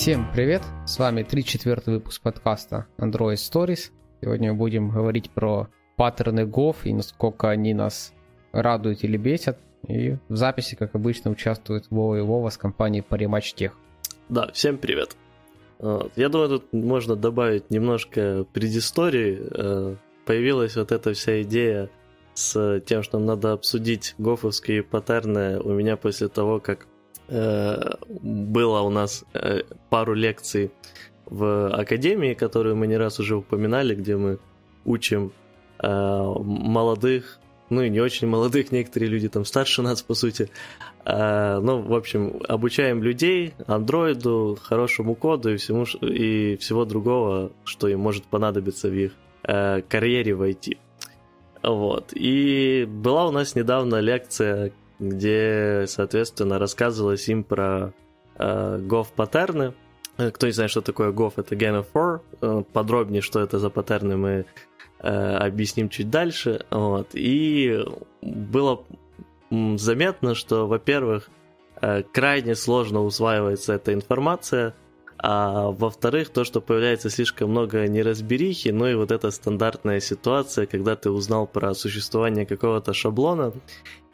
Всем привет! С вами 34 выпуск подкаста Android Stories. Сегодня мы будем говорить про паттерны Gov и насколько они нас радуют или бесят. И в записи, как обычно, участвует Вова и Вова с компанией Parimatch Tech. Да, всем привет. Я думаю, тут можно добавить немножко предыстории. Э, появилась вот эта вся идея с тем, что надо обсудить гофовские паттерны у меня после того, как было у нас э, пару лекций в академии, которые мы не раз уже упоминали, где мы учим молодых, ну и не очень молодых, некоторые люди там старше нас, по сути. Ну, в общем, обучаем людей андроиду, хорошему коду и, всему, и всего другого, что им может понадобиться в их э, карьере в IT. Вот. И была у нас недавно лекция, где, соответственно, рассказывалось им про э, GOV-паттерны. Э, кто не знает, что такое GOV, это Game of Four. Э, подробнее, что это за паттерны, мы э, объясним чуть дальше. Вот. И было заметно, что, во-первых, э, крайне сложно усваивается эта информация – а во-вторых, то, что появляется слишком много неразберихи, ну и вот эта стандартная ситуация, когда ты узнал про существование какого-то шаблона,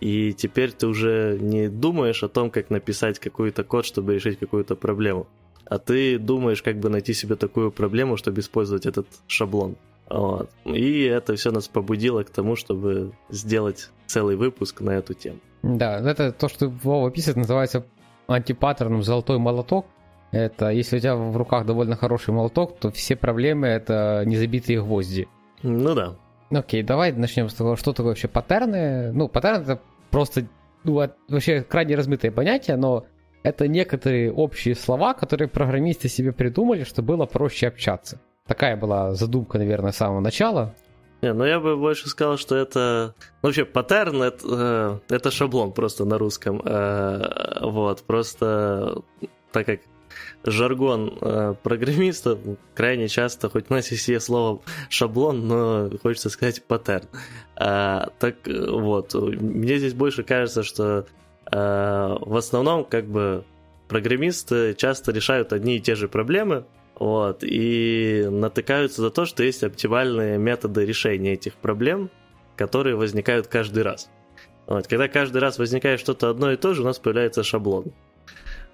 и теперь ты уже не думаешь о том, как написать какой-то код, чтобы решить какую-то проблему, а ты думаешь, как бы найти себе такую проблему, чтобы использовать этот шаблон. Вот. И это все нас побудило к тому, чтобы сделать целый выпуск на эту тему. Да, это то, что Вова описывает, называется антипаттерном «золотой молоток», это если у тебя в руках довольно хороший молоток, то все проблемы это незабитые гвозди. Ну да. Окей, давай начнем с того, что такое вообще паттерны. Ну, паттерн это просто ну, вообще крайне размытое понятие, но это некоторые общие слова, которые программисты себе придумали, чтобы было проще общаться. Такая была задумка, наверное, с самого начала. Не, ну я бы больше сказал, что это... Ну, вообще, паттерн это, э, это шаблон просто на русском. Э, вот, просто так как жаргон э, программиста крайне часто, хоть у нас есть слово шаблон, но хочется сказать паттерн. А, так вот, мне здесь больше кажется, что а, в основном как бы программисты часто решают одни и те же проблемы, вот, и натыкаются за то, что есть оптимальные методы решения этих проблем, которые возникают каждый раз. Вот, когда каждый раз возникает что-то одно и то же, у нас появляется шаблон.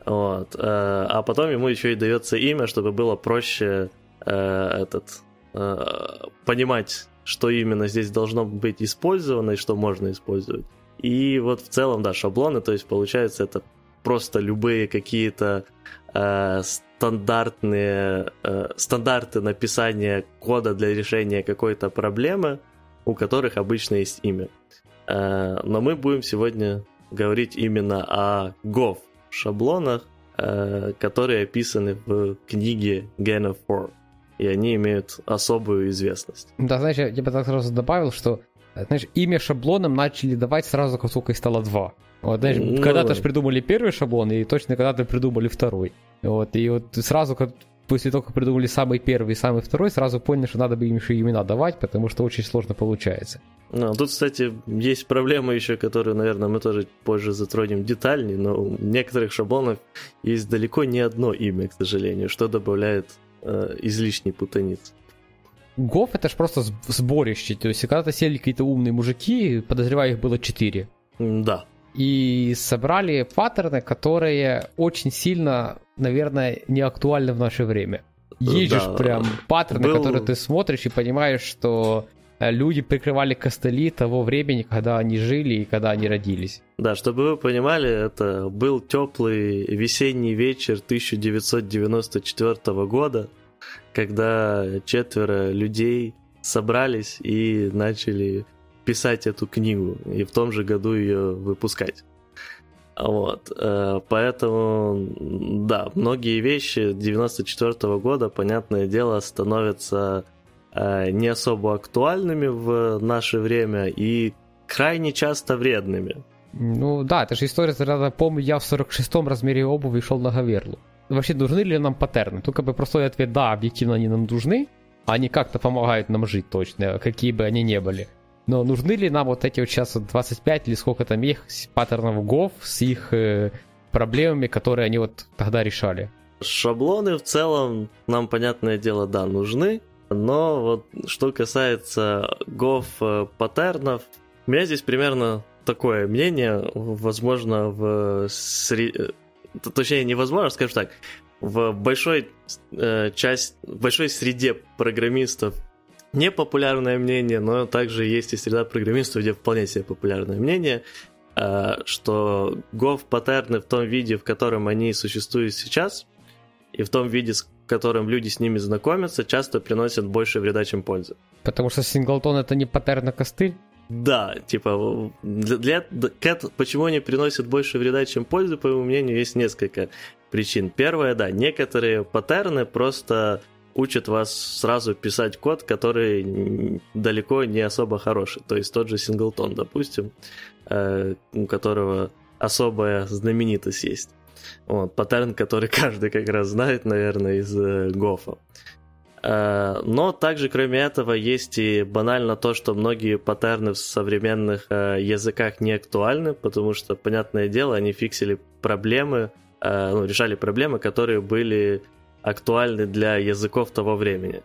Вот. Э, а потом ему еще и дается имя, чтобы было проще э, этот, э, понимать, что именно здесь должно быть использовано и что можно использовать. И вот в целом, да, шаблоны, то есть получается это просто любые какие-то э, стандартные э, стандарты написания кода для решения какой-то проблемы, у которых обычно есть имя. Э, но мы будем сегодня говорить именно о Go шаблонах, э, которые описаны в книге Gain of Four. И они имеют особую известность. Да, знаешь, я бы так сразу добавил, что знаешь, имя шаблонам начали давать сразу, как только их стало два. Вот, знаешь, ну, когда-то же придумали первый шаблон, и точно когда-то придумали второй. Вот, и вот сразу, как после того, как придумали самый первый и самый второй, сразу поняли, что надо бы им еще имена давать, потому что очень сложно получается. Ну, тут, кстати, есть проблема еще, которую, наверное, мы тоже позже затронем детальнее, но у некоторых шаблонов есть далеко не одно имя, к сожалению, что добавляет э, излишней путаницы. Гоф это же просто сборище, то есть когда-то сели какие-то умные мужики, подозреваю, их было четыре. Да. И собрали паттерны, которые очень сильно, наверное, не актуальны в наше время. Есть да. прям паттерны, Был... которые ты смотришь и понимаешь, что Э, люди прикрывали костыли того времени, когда они жили и когда они родились. Да, чтобы вы понимали, это был теплый весенний вечер 1994 года, когда четверо людей собрались и начали писать эту книгу, и в том же году ее выпускать. Вот, э, поэтому, да, многие вещи 94 года, понятное дело, становятся Э, не особо актуальными в наше время и крайне часто вредными. Ну да, это же история, тогда помню, я в 46-м размере обуви шел на Гаверлу. Вообще, нужны ли нам паттерны? Как бы простой ответ, да, объективно они нам нужны, они как-то помогают нам жить точно, какие бы они ни были. Но нужны ли нам вот эти вот сейчас 25 или сколько там их паттернов ГОВ с их э, проблемами, которые они вот тогда решали? шаблоны в целом нам, понятное дело, да, нужны, но вот что касается гов э, паттернов, у меня здесь примерно такое мнение, возможно, в среде... Точнее, невозможно, скажем так, в большой э, часть, большой среде программистов непопулярное мнение, но также есть и среда программистов, где вполне себе популярное мнение, э, что Go паттерны в том виде, в котором они существуют сейчас, и в том виде, с которым люди с ними знакомятся, часто приносят больше вреда, чем пользы. Потому что синглтон это не паттерн, а костыль? Да, типа, для, для, почему они приносят больше вреда, чем пользы, по моему мнению, есть несколько причин. Первое, да, некоторые паттерны просто учат вас сразу писать код, который далеко не особо хороший. То есть тот же синглтон, допустим, э, у которого особая знаменитость есть. Вот, паттерн, который каждый как раз знает, наверное, из э, Гофа. Э, но также, кроме этого, есть и банально то, что многие паттерны в современных языках не актуальны, потому что, понятное дело, они фиксили проблемы, ну, решали проблемы, которые были актуальны для языков того времени.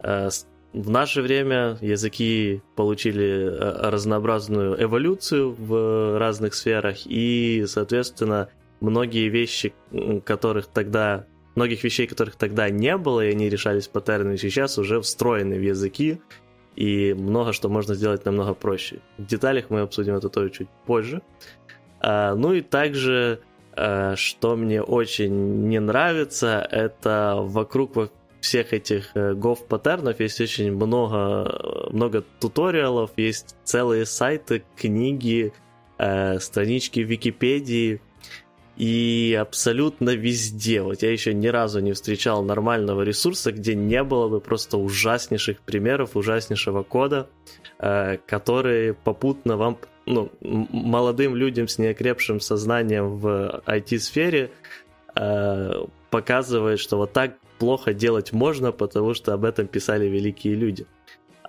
В наше время языки получили разнообразную эволюцию в разных сферах, и, соответственно, многие вещи, которых тогда многих вещей, которых тогда не было, и они решались паттернами, сейчас уже встроены в языки, и много что можно сделать намного проще. В деталях мы обсудим это тоже чуть позже. А, ну и также, что мне очень не нравится, это вокруг всех этих э, гов-паттернов есть очень много, много туториалов, есть целые сайты, книги, э, странички Википедии, и абсолютно везде. Вот я еще ни разу не встречал нормального ресурса, где не было бы просто ужаснейших примеров, ужаснейшего кода, э, которые попутно вам, ну, молодым людям с неокрепшим сознанием в IT-сфере э, показывает, что вот так плохо делать можно, потому что об этом писали великие люди.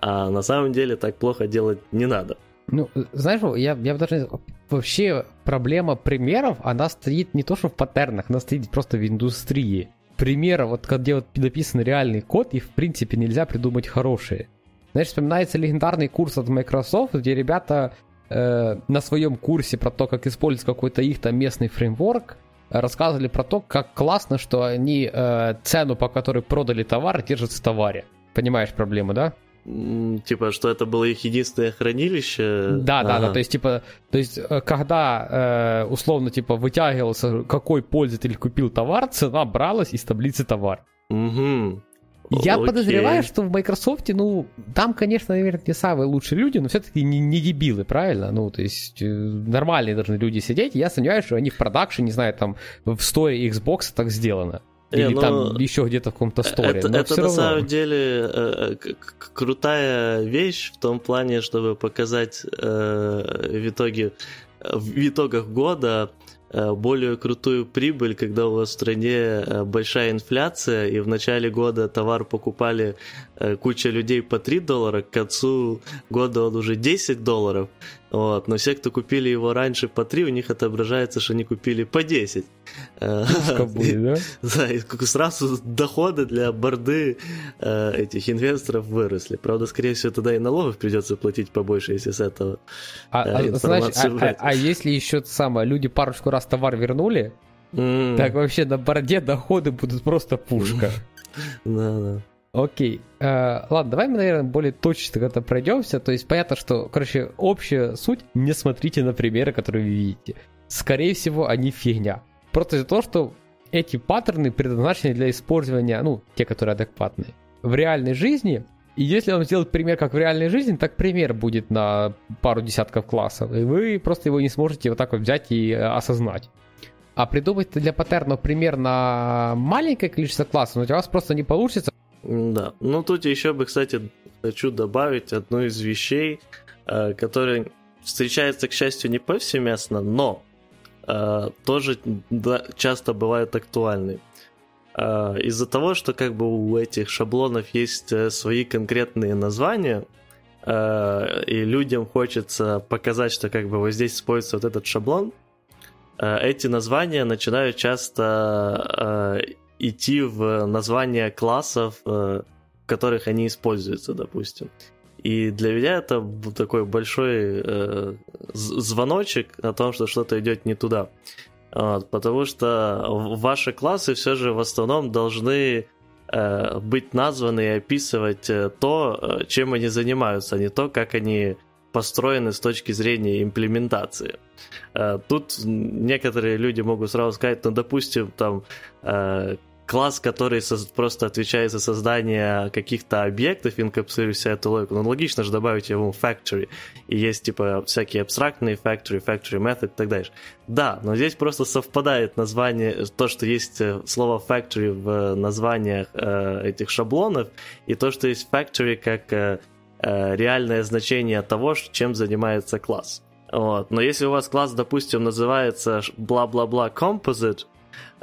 А на самом деле так плохо делать не надо. Ну, знаешь, я, я даже... Вообще проблема примеров, она стоит не то, что в паттернах, она стоит просто в индустрии. Примеры, вот где вот написан реальный код, и в принципе нельзя придумать хорошие. Знаешь, вспоминается легендарный курс от Microsoft, где ребята э, на своем курсе про то, как использовать какой-то их там местный фреймворк, рассказывали про то, как классно, что они э, цену, по которой продали товар, держат в товаре. Понимаешь проблему, да? Типа, что это было их единственное хранилище. Да, ага. да, да. То есть, типа, то есть, э, когда э, условно, типа, вытягивался, какой пользователь купил товар, цена бралась из таблицы товар. Угу. Я Окей. подозреваю, что в Microsoft, ну, там, конечно, наверное, не самые лучшие люди, но все-таки не, не дебилы, правильно? Ну, то есть, э, нормальные должны люди сидеть. Я сомневаюсь, что они в продакшене, не знаю, там, в сторе Xbox так сделано. Или не, ну, там еще где-то в каком-то сторе. Это, это на равно. самом деле э, э крутая вещь в том плане, чтобы показать э, в итоге в итогах года Э, более крутую прибыль, когда у вас в стране э, большая инфляция, и в начале года товар покупали э, куча людей по 3 доллара, к концу года он уже 10 долларов, вот. Но все, кто купили его раньше по 3, у них отображается, что они купили по 10. Будет, да? Да, и сразу доходы для борды этих инвесторов выросли. Правда, скорее всего, тогда и налогов придется платить побольше, если с этого а, а, значит, а, а, а если еще самое, люди парочку раз товар вернули, mm. так вообще на борде доходы будут просто пушка. Да, да. Окей. Uh, ладно, давай мы, наверное, более точно это пройдемся. То есть понятно, что, короче, общая суть, не смотрите на примеры, которые вы видите. Скорее всего, они фигня. Просто из-за того, что эти паттерны предназначены для использования, ну, те, которые адекватные, в реальной жизни. И если вам сделать пример, как в реальной жизни, так пример будет на пару десятков классов. И вы просто его не сможете вот так вот взять и э, осознать. А придумать для паттерна пример на маленькое количество классов, у вас просто не получится, да. Ну, тут еще бы, кстати, хочу добавить одну из вещей, э, которая встречается, к счастью, не повсеместно, но э, тоже часто бывают актуальны. Э, из-за того, что как бы у этих шаблонов есть свои конкретные названия, и людям хочется показать, что как бы вот здесь используется вот этот шаблон, эти названия начинают часто идти в название классов, в которых они используются, допустим. И для меня это такой большой э, звоночек о том, что что-то идет не туда. Вот, потому что ваши классы все же в основном должны э, быть названы и описывать э, то, э, чем они занимаются, а не то, как они построены с точки зрения имплементации. Э, тут некоторые люди могут сразу сказать, ну, допустим, там класс, который просто отвечает за создание каких-то объектов, инкапсулируя вся эту логику. Ну, логично же добавить ему factory. И есть, типа, всякие абстрактные factory, factory method и так дальше. Да, но здесь просто совпадает название, то, что есть э, слово factory в названиях э, этих шаблонов, и то, что есть factory как э, э, реальное значение того, чем занимается класс. Вот. Но если у вас класс, допустим, называется бла-бла-бла composite,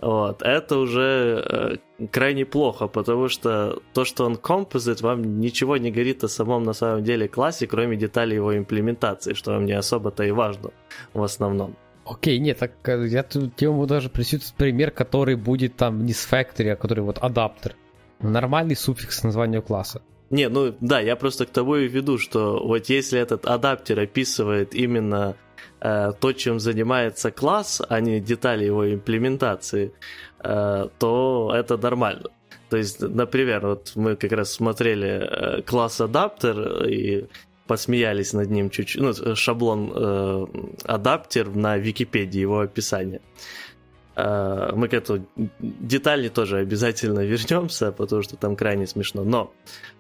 вот, это уже э, крайне плохо, потому что то, что он композит, вам ничего не говорит о самом на самом деле классе, кроме деталей его имплементации, что вам не особо-то и важно в основном. Окей, нет, так э, я тут могу даже присутствовать пример, который будет там не с factory, а который вот адаптер. Нормальный суффикс названию класса. Не, ну да, я просто к тому и веду, что вот если этот адаптер описывает именно то, чем занимается класс, а не детали его имплементации, э, то это нормально. То есть, например, вот мы как раз смотрели э, класс адаптер и посмеялись над ним чуть-чуть, ну, шаблон э, адаптер на Википедии, его описание. Э, мы к этому детали тоже обязательно вернемся, потому что там крайне смешно. Но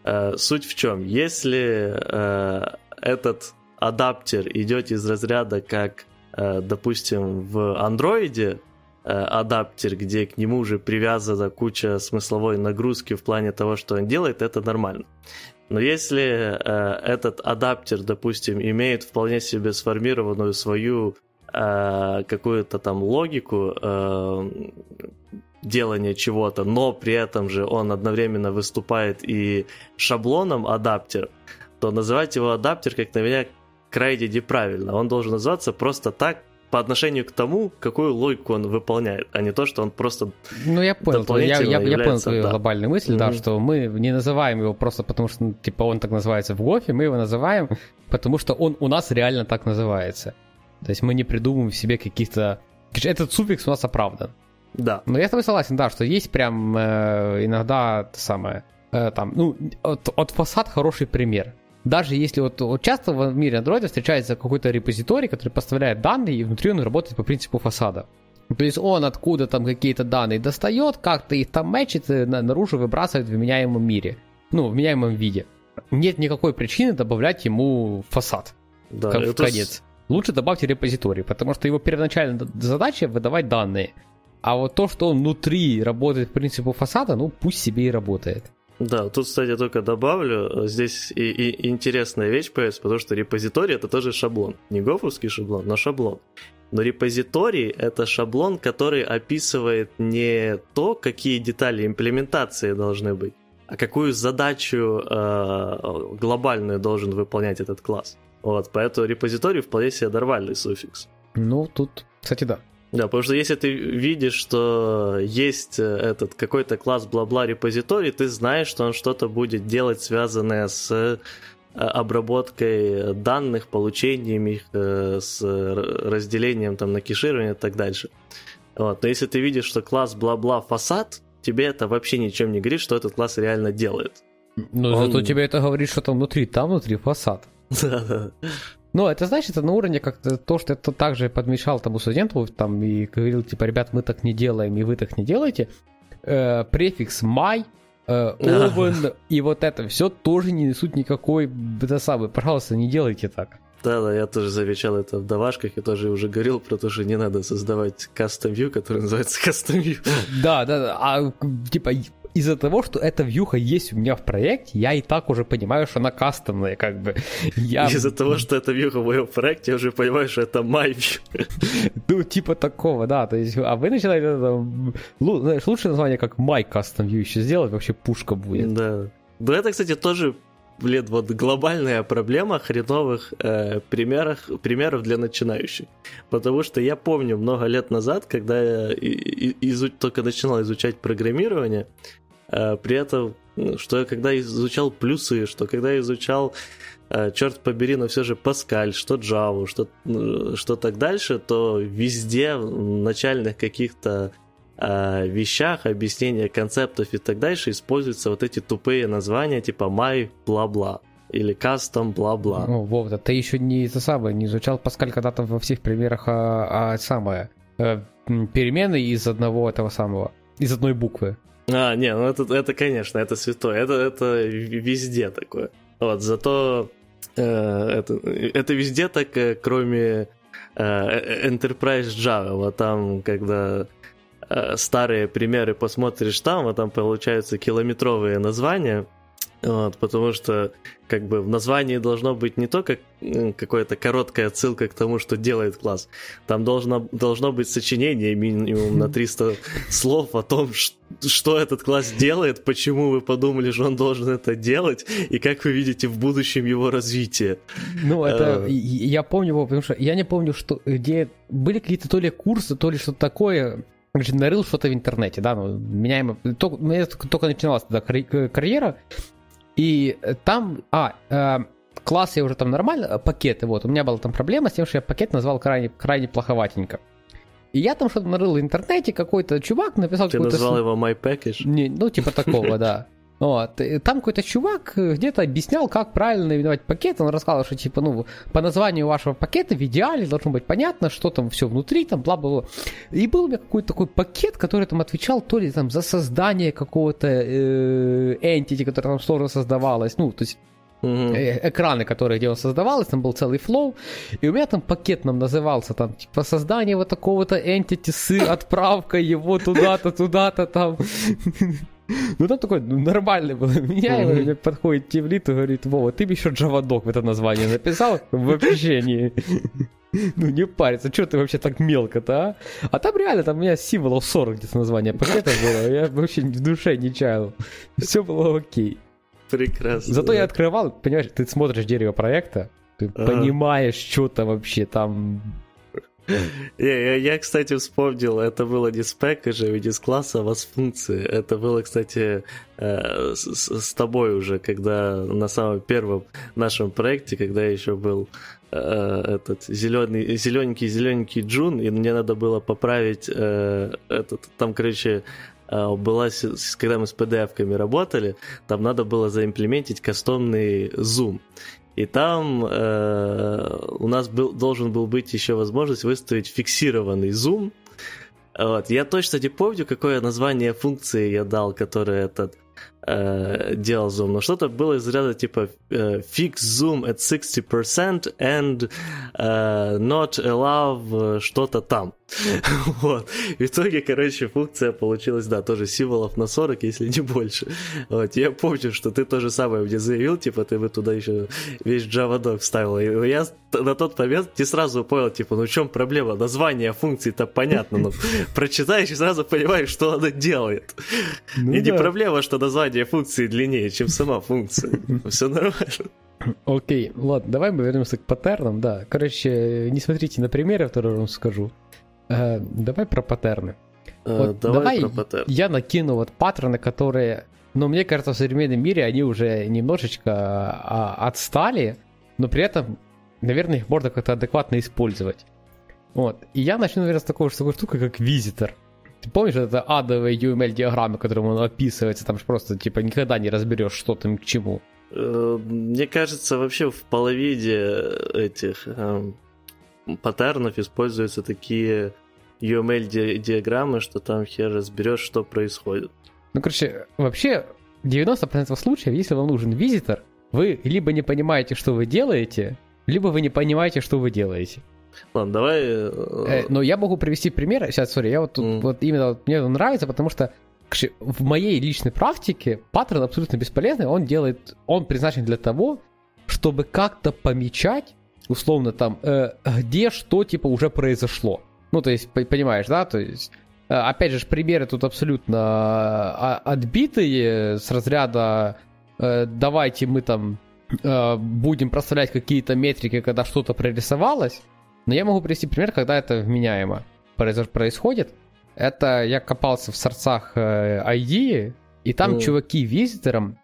э, суть в чем? Если э, этот адаптер идет из разряда как, э, допустим, в андроиде, э, адаптер, где к нему уже привязана куча смысловой нагрузки в плане того, что он делает, это нормально. Но если э, этот адаптер, допустим, имеет вполне себе сформированную свою э, какую-то там логику э, делания чего-то, но при этом же он одновременно выступает и шаблоном адаптер, то называть его адаптер, как на меня, крайне неправильно. Он должен называться просто так, по отношению к тому, какую логику он выполняет, а не то, что он просто Ну, я понял, я, я, я понял твою да. глобальную мысль, mm-hmm. да, что мы не называем его просто потому, что, ну, типа, он так называется в Гофе, мы его называем, потому что он у нас реально так называется. То есть мы не придумываем себе каких-то... Этот суффикс у нас оправдан. Да. Но я с тобой согласен, да, что есть прям э, иногда то самое, э, там, ну, от, от фасад хороший пример даже если вот, вот часто в мире Android встречается какой-то репозиторий, который поставляет данные, и внутри он работает по принципу фасада. То есть он откуда там какие-то данные достает, как-то их там мэчит, и наружу выбрасывает в вменяемом мире. Ну, в вменяемом виде. Нет никакой причины добавлять ему фасад. Да, как это... в конец. Лучше добавьте репозиторий, потому что его первоначальная задача выдавать данные. А вот то, что он внутри работает по принципу фасада, ну пусть себе и работает. Да, тут, кстати, только добавлю, здесь и, и интересная вещь появится, потому что репозиторий это тоже шаблон. Не гофовский шаблон, но шаблон. Но репозиторий — это шаблон, который описывает не то, какие детали имплементации должны быть, а какую задачу э, глобальную должен выполнять этот класс. Вот, поэтому репозиторий вполне себе нормальный суффикс. Ну, тут, кстати, да. Да, потому что если ты видишь, что есть э, этот какой-то класс бла-бла репозиторий, ты знаешь, что он что-то будет делать, связанное с э, обработкой данных, получением их, э, с разделением там на кеширование и так дальше. Вот. Но если ты видишь, что класс бла-бла фасад, тебе это вообще ничем не говорит, что этот класс реально делает. Ну, он... зато тебе это говорит, что там внутри, там внутри фасад. Да-да. Но это, знаешь, это на уровне как-то то, что это также подмешал тому студенту там и говорил, типа, ребят, мы так не делаем, и вы так не делаете. Э, префикс my, э, oven и вот это все тоже не несут никакой, это самое, пожалуйста, не делайте так. Да, да, я тоже замечал это в давашках и тоже уже говорил про то, что не надо создавать custom view, который называется custom view. Да, да, да. А типа из-за того, что эта вьюха есть у меня в проекте, я и так уже понимаю, что она кастомная, как бы. Я... Из-за того, что эта вьюха в моем проекте, я уже понимаю, что это view. Ну, типа такого, да. То есть, а вы начинаете там, знаешь, лучшее название, как my custom view еще сделать, вообще пушка будет. Да. Да это, кстати, тоже блин, вот глобальная проблема хреновых э, примерах, примеров для начинающих. Потому что я помню много лет назад, когда я изу- только начинал изучать программирование, при этом, что я когда изучал плюсы, что когда я изучал э, черт побери, но все же Паскаль, что Java, что, что так дальше, то везде в начальных каких-то э, вещах, объяснения концептов и так дальше используются вот эти тупые названия типа my бла-бла или custom бла-бла. Ну, Вов, ты еще не это самое, не изучал Паскаль когда-то во всех примерах, а, а самое, э, перемены из одного этого самого, из одной буквы. А, не, ну это, это конечно, это святое, это, это везде такое. Вот, зато э, это, это везде так, э, кроме э, Enterprise Java, вот там, когда Э, старые примеры посмотришь там, а там получаются километровые названия, вот, потому что как бы в названии должно быть не только какая-то короткая отсылка к тому, что делает класс, там должно, должно быть сочинение минимум на 300 слов о том, что этот класс делает, почему вы подумали, что он должен это делать, и как вы видите в будущем его развитие. Ну, это uh... я помню его, потому что я не помню, что где были какие-то то ли курсы, то ли что-то такое, Короче, нарыл что-то в интернете, да, ну, меняемо. Только, у меня только начиналась тогда карьера, и там, а, э, класс я уже там нормально, пакеты, вот, у меня была там проблема с тем, что я пакет назвал крайне, крайне плоховатенько. И я там что-то нарыл в интернете, какой-то чувак написал Ты назвал его My Package? Не, ну, типа такого, да. Вот. И там какой-то чувак э, где-то объяснял, как правильно именовать пакет. Он рассказал, что типа, ну, по названию вашего пакета в идеале должно быть понятно, что там все внутри, там бла-бла-бла. И был у меня какой-то такой пакет, который там отвечал то ли там за создание какого-то э, entity, которое там сложно создавалось. Ну, то есть Mm-hmm. экраны, которые, где он создавался, там был целый флоу, и у меня там пакет нам назывался, там, типа, создание вот такого-то entity с отправкой его туда-то, туда-то, там. Ну там такой ну, нормальный был. Меня mm-hmm. подходит Тивлит и говорит, Вова, ты бы еще Джавадок в это название написал в общении. Ну не париться, что ты вообще так мелко-то, а? А там реально, там у меня символов 40 где-то название пакета было, я вообще в душе не чаял. Все было окей. Прекрасно. Зато я открывал, понимаешь, ты смотришь дерево проекта, ты понимаешь, что-то вообще там я, я, я, кстати, вспомнил, это было не с пэкэджа, не с класса, а с функции. Это было, кстати, э, с, тобой уже, когда на самом первом нашем проекте, когда я еще был э, этот зеленый, зелененький, зелененький джун, и мне надо было поправить э, этот, там, короче, была, когда мы с PDF-ками работали, там надо было заимплементить кастомный зум. И там э, у нас был, должен был быть еще возможность выставить фиксированный зум. Вот. Я точно не помню, какое название функции я дал, которая этот э, делал зум, но что-то было из ряда типа э, fix zoom at 60% and э, not allow что-то там. вот. В итоге, короче, функция получилась, да, тоже символов на 40, если не больше. Вот. Я помню, что ты то же самое мне заявил, типа, ты бы туда еще весь JavaDoc вставил. И я на тот момент не сразу понял, типа, ну в чем проблема? Название функции-то понятно, но прочитаешь и сразу понимаешь, что она делает. Ну, и да. не проблема, что название функции длиннее, чем сама функция. Все нормально. Окей, ладно, давай мы вернемся к паттернам, да. Короче, не смотрите на примеры, я вам скажу. Э, давай про паттерны. Э, вот давай, давай про паттерны. Я накину вот паттерны, которые, ну, мне кажется, в современном мире они уже немножечко а, отстали, но при этом, наверное, их можно как-то адекватно использовать. Вот. И я начну, наверное, с такой, с такой штуки, как визитор. Ты помнишь, это адовые UML-диаграммы, которым он описывается, там же просто, типа, никогда не разберешь, что там к чему. Э, мне кажется, вообще в половине этих эм, паттернов используются такие UML-диаграммы, что там хер разберешь, что происходит. Ну, короче, вообще 90% случаев, если вам нужен визитор, вы либо не понимаете, что вы делаете, либо вы не понимаете, что вы делаете. Ладно, давай... Э, э, но я могу привести пример. Сейчас, сори, я вот тут mm. вот именно вот, мне нравится, потому что в моей личной практике паттерн абсолютно бесполезный. Он делает, он предназначен для того, чтобы как-то помечать, условно там, э, где что типа уже произошло. Ну, то есть, понимаешь, да, то есть, э, опять же, примеры тут абсолютно а, отбитые с разряда э, давайте мы там э, будем проставлять какие-то метрики, когда что-то прорисовалось, но я могу привести пример, когда это вменяемо происходит. Это я копался в сорцах ID, и там mm. чуваки визиторам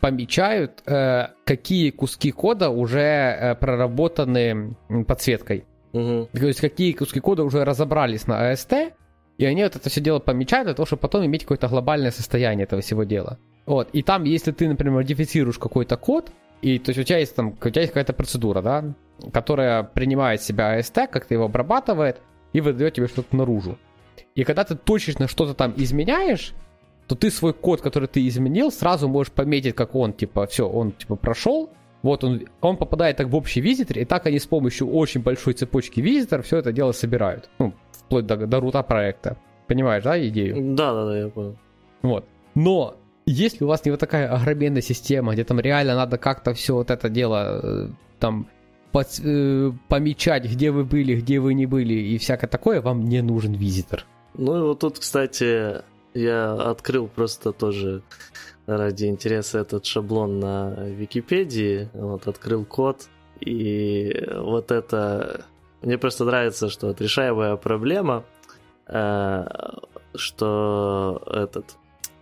помечают, э, какие куски кода уже э, проработаны подсветкой. Mm-hmm. То есть какие куски кода уже разобрались на AST, и они вот это все дело помечают для того, чтобы потом иметь какое-то глобальное состояние этого всего дела. Вот. И там, если ты, например, модифицируешь какой-то код, и то есть у тебя есть там у тебя есть какая-то процедура, да, которая принимает себя AST, как-то его обрабатывает и выдает тебе что-то наружу. И когда ты точечно что-то там изменяешь, то ты свой код, который ты изменил, сразу можешь пометить, как он, типа, все, он, типа, прошел, вот он, он попадает так в общий визитор, и так они с помощью очень большой цепочки визиторов все это дело собирают. Ну, вплоть до, до рута проекта. Понимаешь, да, идею? Да, да, да, я понял. Вот. Но если у вас не вот такая огроменная система, где там реально надо как-то все вот это дело э, там под, э, помечать, где вы были, где вы не были и всякое такое, вам не нужен визитор. Ну и вот тут, кстати, я открыл просто тоже ради интереса этот шаблон на Википедии, вот открыл код, и вот это... Мне просто нравится, что отрешаемая проблема, э, что этот...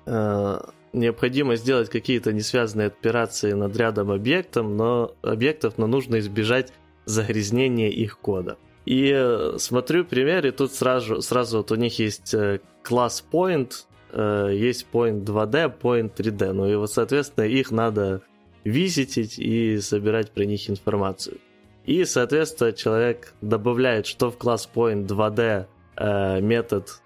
Э, необходимо сделать какие-то несвязанные операции над рядом объектов, но, объектов, но нужно избежать загрязнения их кода. И э, смотрю пример, и тут сразу, сразу вот у них есть э, класс point, э, есть point 2D, point 3D. Ну и вот, соответственно, их надо визитить и собирать про них информацию. И, соответственно, человек добавляет, что в класс point 2D метод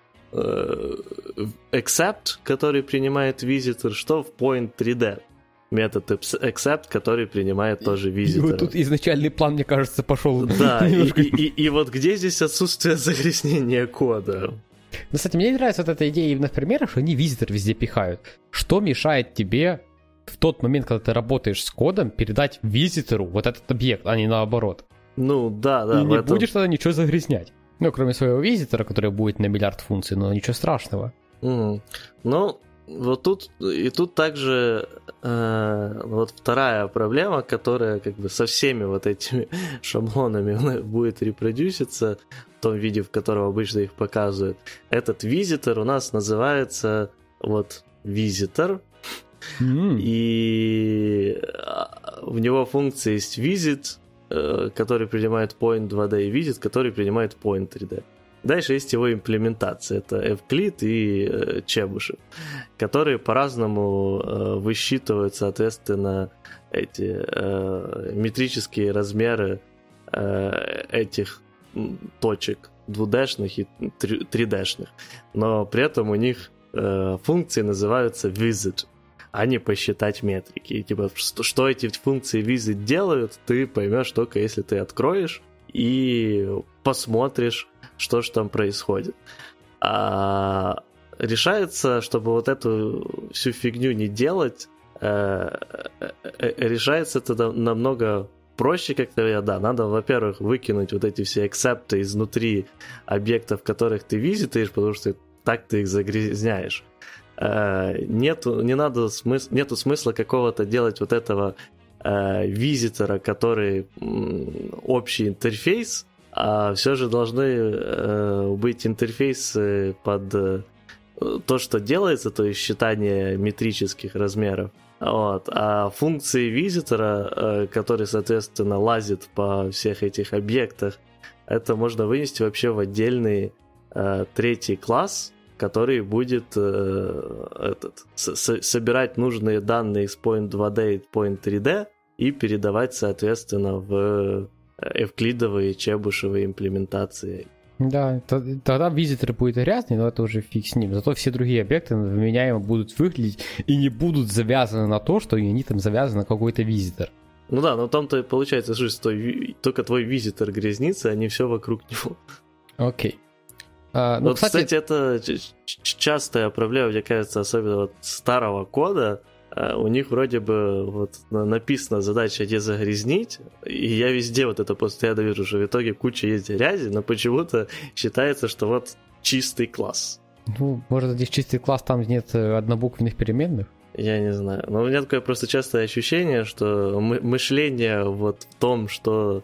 accept, который принимает визитор, что в point 3D метод accept, который принимает тоже визитора. И вот тут изначальный план, мне кажется, пошел. Да, и, и, и, и вот где здесь отсутствие загрязнения кода? Ну, кстати, мне нравится вот эта идея именно в примерах, что они визитор везде пихают. Что мешает тебе в тот момент, когда ты работаешь с кодом, передать визитору вот этот объект, а не наоборот? Ну, да, да. И не этом... будешь тогда ничего загрязнять. Ну, кроме своего визитора, который будет на миллиард функций, но ничего страшного. Mm. Ну, вот тут и тут также э, вот вторая проблема, которая как бы со всеми вот этими шаблонами будет репродюситься в том виде, в котором обычно их показывают. Этот визитор у нас называется вот визитор, mm. и а, в него функция есть visit, э, который принимает point 2D, и visit, который принимает point 3D. Дальше есть его имплементация. Это Evclid и э, Чебушев, которые по-разному э, высчитывают, соответственно, эти э, метрические размеры э, этих точек 2D-шных и 3D-шных. Но при этом у них э, функции называются visit, а не посчитать метрики. И, типа, что, что эти функции visit делают, ты поймешь только если ты откроешь и посмотришь что же там происходит. А решается, чтобы вот эту всю фигню не делать, э, э, э, решается это намного проще, как-то да, надо, во-первых, выкинуть вот эти все акцепты изнутри объектов, которых ты визитаешь, потому что так ты их загрязняешь. Нету, не надо смысл, нету смысла какого-то делать вот этого визитора, который общий интерфейс, а все же должны э, быть интерфейсы под э, то, что делается, то есть считание метрических размеров. Вот. А функции визитора, э, который, соответственно, лазит по всех этих объектах, это можно вынести вообще в отдельный третий класс, который будет этот, собирать нужные данные из point 2D и point 3D и передавать, соответственно, в эвклидовые, чебушевые имплементации. Да, тогда визитор будет грязный, но это уже фиг с ним. Зато все другие объекты вменяемо будут выглядеть и не будут завязаны на то, что они там завязаны на какой-то визитор. Ну да, но там-то получается, что только твой визитор грязнится, а не все вокруг него. Окей. А, ну, вот, кстати... кстати, это частая проблема, мне кажется, особенно вот старого кода, у них вроде бы вот написана задача не загрязнить, и я везде вот это постоянно вижу, что в итоге куча есть грязи, но почему-то считается, что вот чистый класс. Ну, может, здесь чистый класс, там нет э, однобуквенных переменных? Я не знаю. Но у меня такое просто частое ощущение, что мы- мышление вот в том, что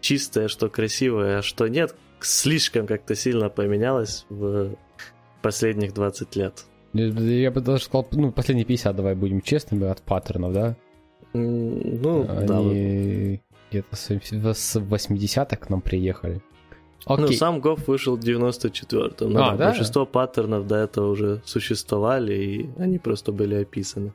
чистое, что красивое, а что нет, слишком как-то сильно поменялось в последних 20 лет. Я я бы даже сказал, ну, последние 50, давай будем честными, от паттернов, да? Ну, да. Они где-то с с 80-х к нам приехали. Ну, Окей. сам Гоф вышел в 94-м. но А, да, да? Большинство паттернов до этого уже существовали, и они просто были описаны.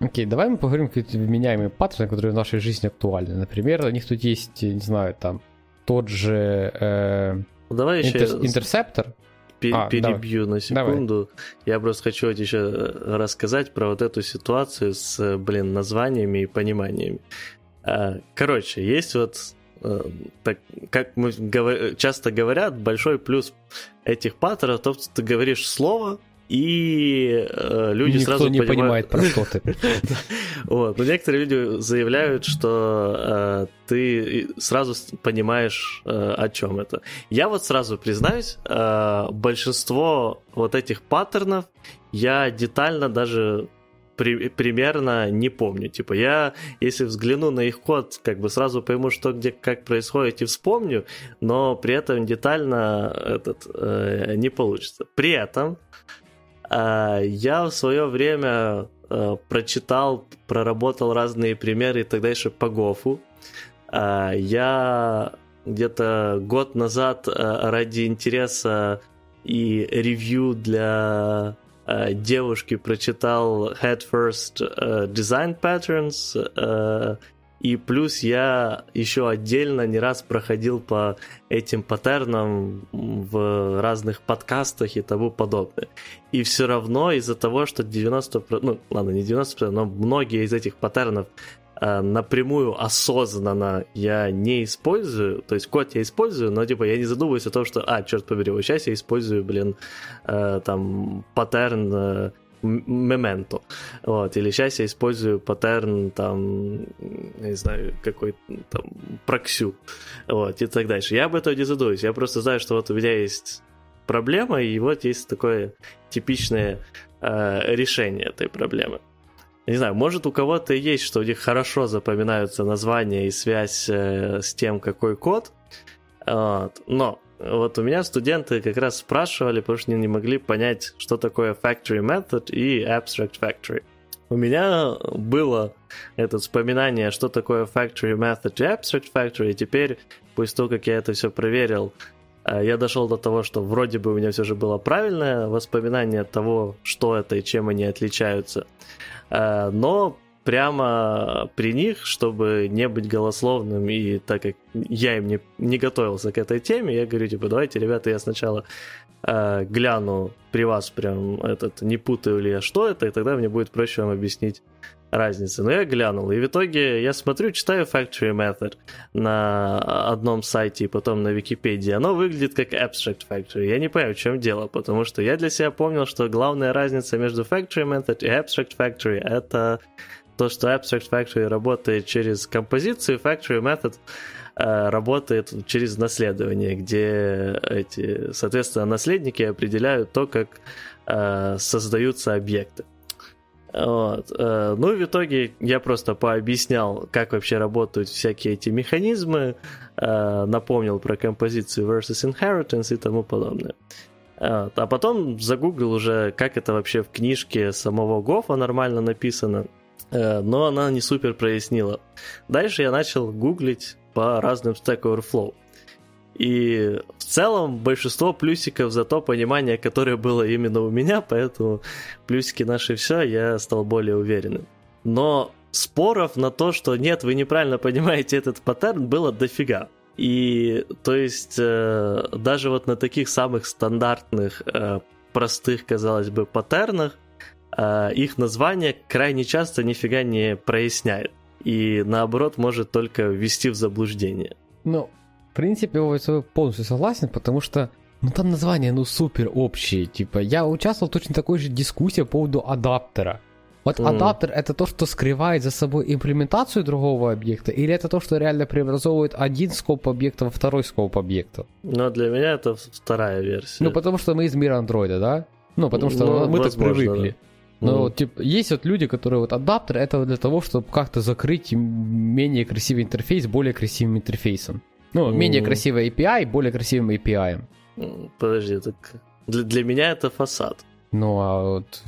Окей, давай мы поговорим какие-то вменяемые паттерны, которые в нашей жизни актуальны. Например, у них тут есть, не знаю, там, тот же э, Ну, Давай еще интер- интерсептор. Пе- А, перебью на секунду. Я просто хочу еще рассказать про вот эту ситуацию с, блин, названиями и пониманиями. А, Короче, есть вот э, так, как мы говор- часто говорят, большой плюс этих паттернов, то, что ты говоришь слово, и э, люди Никто сразу не понимают, понимает, про что ты. Вот. Но некоторые люди заявляют, что э, ты сразу понимаешь, э, о чем это. Я вот сразу признаюсь, э, большинство вот этих паттернов я детально даже при- примерно не помню. Типа я, если взгляну на их код, как бы сразу пойму, что где как происходит и вспомню, но при этом детально этот э, не получится. При этом Я в свое время э, прочитал, проработал разные примеры и так дальше по Гофу. А, Я где-то год назад э, ради интереса и ревью для э, девушки прочитал Head First Design Patterns, и плюс я еще отдельно не раз проходил по этим паттернам в разных подкастах и тому подобное. И все равно из-за того, что 90%, ну ладно, не 90%, но многие из этих паттернов э, напрямую осознанно я не использую, то есть код я использую, но типа я не задумываюсь о том, что, а, черт побери, вот сейчас я использую, блин, э, там, паттерн э, м- Memento, вот, или сейчас я использую паттерн, там, не знаю, какой там, проксю, вот, и так дальше. Я об этом не задумываюсь, я просто знаю, что вот у меня есть проблема, и вот есть такое типичное э, решение этой проблемы. Не знаю, может у кого-то есть, что у них хорошо запоминаются названия и связь э, с тем, какой код, вот. но вот у меня студенты как раз спрашивали, потому что они не могли понять, что такое factory method и abstract factory. У меня было это вспоминание, что такое factory method и abstract factory, и теперь, после того, как я это все проверил, э, я дошел до того, что вроде бы у меня все же было правильное воспоминание того, что это и чем они отличаются. Э, Но прямо при них, чтобы не быть голословным, и так как я им не, не готовился к этой теме, я говорю, типа, давайте, ребята, я сначала э, гляну при вас прям этот, не путаю ли я, что это, и тогда мне будет проще вам объяснить разницы. Но я глянул, и в итоге я смотрю, читаю Factory Method на одном сайте и потом на Википедии. Оно выглядит как Abstract Factory. Я не понимаю, в чем дело, потому что я для себя помнил, что главная разница между Factory Method и Abstract Factory — это то, что Abstract Factory работает через композицию, Factory Method работает через наследование, где эти, соответственно, наследники определяют то, как э, создаются объекты. Вот. э, Ну, в итоге я просто пообъяснял, как вообще работают всякие эти механизмы, э, напомнил про композицию versus inheritance и тому подобное. А потом загуглил уже, как это вообще в книжке самого Гофа нормально написано, Э, но она не супер прояснила. Дальше я начал гуглить по разным Stack Overflow. И в целом большинство плюсиков за то понимание, которое было именно у меня, поэтому плюсики наши все, я стал более уверенным. Но споров на то, что нет, вы неправильно понимаете этот паттерн, было дофига. И то есть э, даже вот на таких самых стандартных, э, простых, казалось бы, паттернах, э, их название крайне часто нифига не проясняет. И наоборот может только ввести в заблуждение. Ну, в принципе, я полностью согласен, потому что ну там названия, ну, супер общие. Типа, я участвовал в точно такой же дискуссии по поводу адаптера. Вот Мгм. адаптер это то, что скрывает за собой имплементацию другого объекта, или это то, что реально преобразовывает один скоп объекта во второй скоп объекта? Но для меня это вторая версия. Ну, потому что мы из мира андроида, да? Ну, потому что Ну, мы так возможно, привыкли. Но mm. типа, есть вот люди, которые вот адаптер это для того, чтобы как-то закрыть менее красивый интерфейс более красивым интерфейсом. Ну, mm. менее красивый API более красивым API. Подожди, так для, для меня это фасад. Ну, а вот...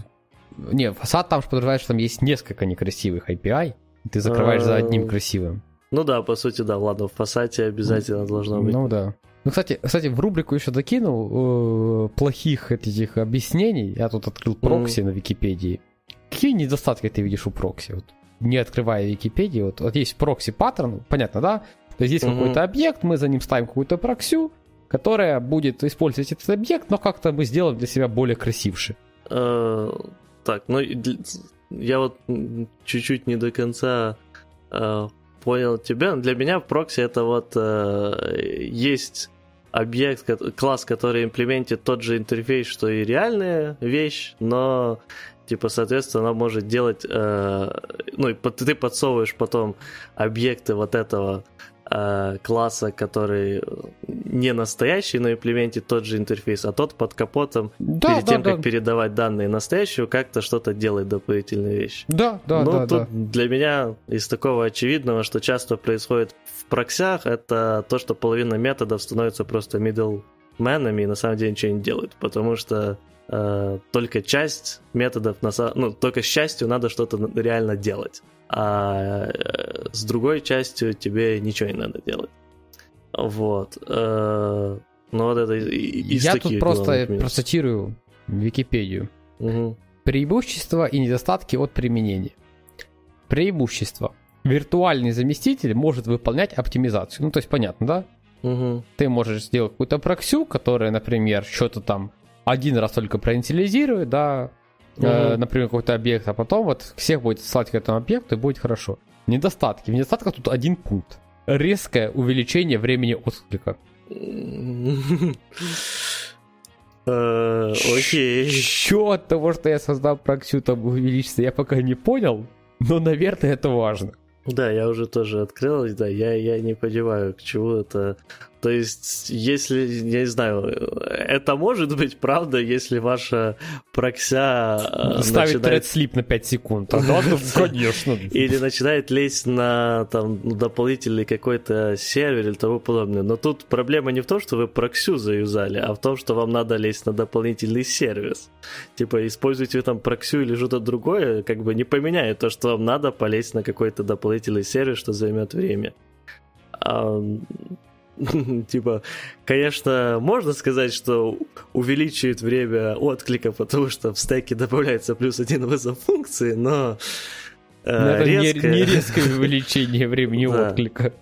Не, фасад там же подразумевает, что там есть несколько некрасивых API, и ты закрываешь за одним а, красивым. Ну да, по сути, да, ладно, в фасаде обязательно должно быть. Ну да. Ну, кстати, кстати, в рубрику еще докинул э, плохих этих объяснений. Я тут открыл прокси мм. на Википедии. Какие недостатки ты видишь у прокси? Вот, не открывая Википедию, вот, вот есть прокси паттерн, понятно, да? То есть есть mm-hmm. какой-то объект, мы за ним ставим какую-то проксю, которая будет использовать этот объект, но как-то мы сделаем для себя более красивше. Uh, так, ну я вот чуть-чуть не до конца uh, понял тебя. Для меня прокси это вот uh, есть объект, класс, который имплементит тот же интерфейс, что и реальная вещь, но типа, соответственно, она может делать, э, ну, и ты подсовываешь потом объекты вот этого э, класса, который не настоящий, но имплементит тот же интерфейс, а тот под капотом, да, перед да, тем, да. как передавать данные настоящего, как-то что-то делает дополнительные вещи. Да, да, ну, да. тут да. для меня из такого очевидного, что часто происходит в проксях, это то, что половина методов становится просто middleменами и на самом деле ничего не делают, потому что э, только часть методов, ну, только с частью надо что-то реально делать а э, с другой частью тебе ничего не надо делать. Вот. Э, ну вот это из Я таких тут просто процитирую Википедию. Угу. Преимущества и недостатки от применения. Преимущество. Виртуальный заместитель может выполнять оптимизацию. Ну, то есть понятно, да? Угу. Ты можешь сделать какую-то проксю, которая, например, что-то там один раз только проинициализирует, да, э, например, какой-то объект, а потом вот всех будет ссылать к этому объекту и будет хорошо. Недостатки. В недостатках тут один пункт. Резкое увеличение времени отклика. Э, окей. Что от того, что я создал проксю, там увеличится, я пока не понял, но, наверное, это важно. Да, я уже тоже открыл, да, я, я не понимаю, к чему это то есть, если, я не знаю, это может быть правда, если ваша прокся... Э, Ставит начинает... слип на 5 секунд. А да, ну, конечно. Или начинает лезть на там, дополнительный какой-то сервер или тому подобное. Но тут проблема не в том, что вы проксю заюзали, а в том, что вам надо лезть на дополнительный сервис. Типа, используйте вы там проксю или что-то другое, как бы не поменяет то, что вам надо полезть на какой-то дополнительный сервис, что займет время. типа, конечно, можно сказать, что увеличивает время отклика, потому что в стеке добавляется плюс один вызов функции, но... Э, резкое... не, не резкое увеличение времени отклика.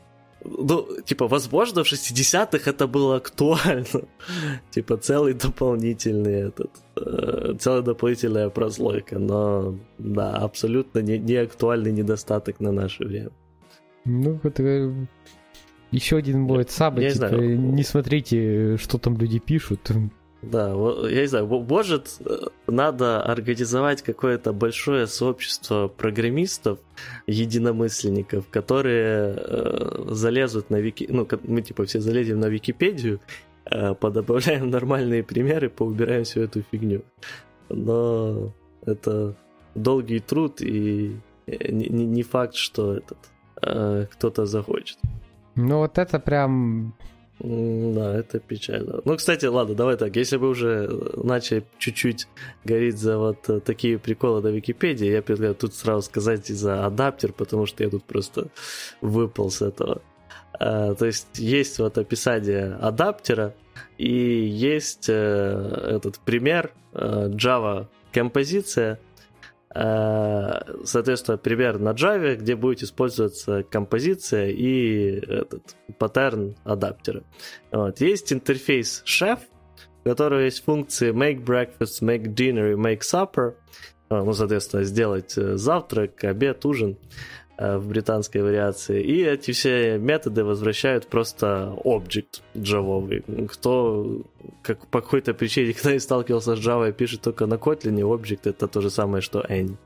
Ну, типа, возможно, в 60-х это было актуально. типа, целый дополнительный этот, э, целая дополнительная прослойка, но, да, абсолютно не, не актуальный недостаток на наше время. Ну, это еще один будет саб, типа, знаю. не смотрите, что там люди пишут. Да, я не знаю, может, надо организовать какое-то большое сообщество программистов, единомысленников, которые э, залезут на Вики... Ну, мы типа все залезем на Википедию, э, подобавляем нормальные примеры, поубираем всю эту фигню. Но это долгий труд, и э, не, не факт, что этот э, кто-то захочет. Ну вот это прям... Да, это печально. Ну, кстати, ладно, давай так, если бы уже начали чуть-чуть гореть за вот э, такие приколы на Википедии, я предлагаю тут сразу сказать и за адаптер, потому что я тут просто выпал с этого. А, то есть есть вот описание адаптера, и есть э, этот пример э, Java композиция, Э, соответственно, пример на Java, где будет использоваться композиция и этот паттерн адаптера. Вот. Есть интерфейс chef, у которого есть функции make breakfast, make dinner и make supper. Ну, соответственно, сделать э, завтрак, обед, ужин. Э, в британской вариации. И эти все методы возвращают просто объект джавовый. Кто как, по какой-то причине, когда не сталкивался с Java, пишет только на Kotlin, объект это то же самое, что any.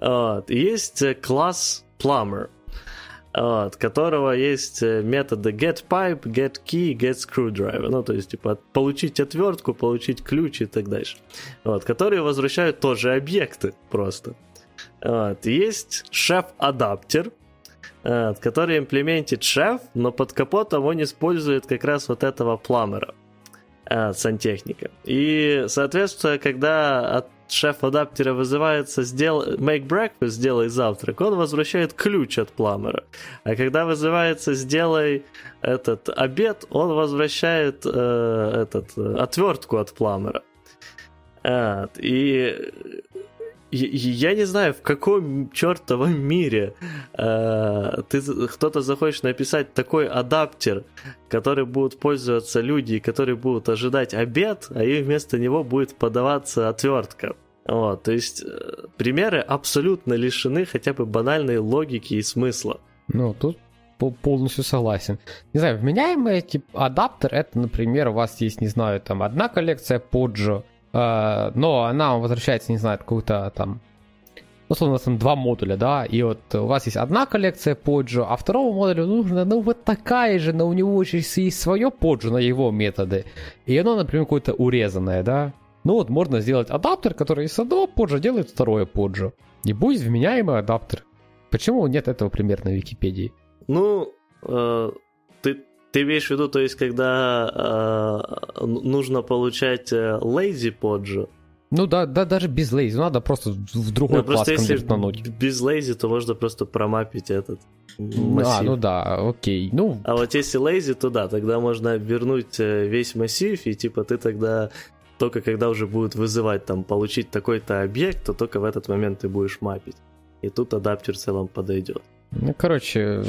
Вот. Есть класс Plumber. вот, которого есть э, методы getPipe, getKey, getScrewDriver. Ну, то есть, типа, получить отвертку, получить ключ и так дальше. Вот, которые возвращают тоже объекты просто. Вот, есть шеф-адаптер, вот, который имплементит шеф, но под капотом он использует как раз вот этого пламера от сантехника. И, соответственно, когда от шеф-адаптера вызывается сдел... make breakfast, сделай завтрак, он возвращает ключ от пламера. А когда вызывается сделай этот обед, он возвращает э, этот, э, отвертку от пламера. Вот. И я не знаю, в каком чертовом мире э, ты кто-то захочешь написать такой адаптер, который будут пользоваться люди, которые будут ожидать обед, а им вместо него будет подаваться отвертка. Вот, то есть э, примеры абсолютно лишены хотя бы банальной логики и смысла. Ну, тут полностью согласен. Не знаю, вменяемый тип адаптер, это, например, у вас есть, не знаю, там одна коллекция Pojo, но она возвращается, не знаю, какую-то там условно, там два модуля, да, и вот у вас есть одна коллекция поджо, а второму модулю нужно, ну, вот такая же, но у него уже есть свое поджо на его методы, и оно, например, какое-то урезанное, да. Ну вот можно сделать адаптер, который из одного поджо делает второе поджо, и будет вменяемый адаптер. Почему нет этого примерно в Википедии? Ну, э, ты, имеешь в виду, то есть, когда э, нужно получать э, lazy поджо? Ну да, да, даже без lazy, надо просто в другой ну, просто если без lazy, то можно просто промапить этот массив. А, ну да, окей. Ну... А вот если lazy, то да, тогда можно вернуть э, весь массив, и типа ты тогда только когда уже будет вызывать там получить такой-то объект, то только в этот момент ты будешь мапить. И тут адаптер в целом подойдет. Ну, короче,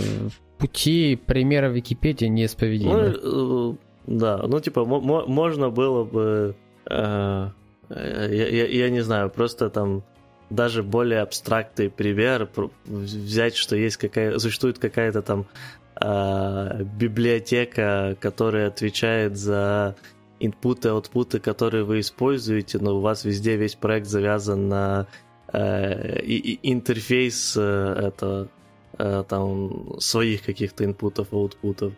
пути примера Википедии неисповедимы. Ну, э, да, ну, типа, можно было бы, э, я, я, я не знаю, просто там даже более абстрактный пример взять, что есть какая, существует какая-то там э, библиотека, которая отвечает за инпуты, аутпуты, которые вы используете, но у вас везде весь проект завязан на э, и, и интерфейс э, это Э, там своих каких-то инпутов, аутпутов.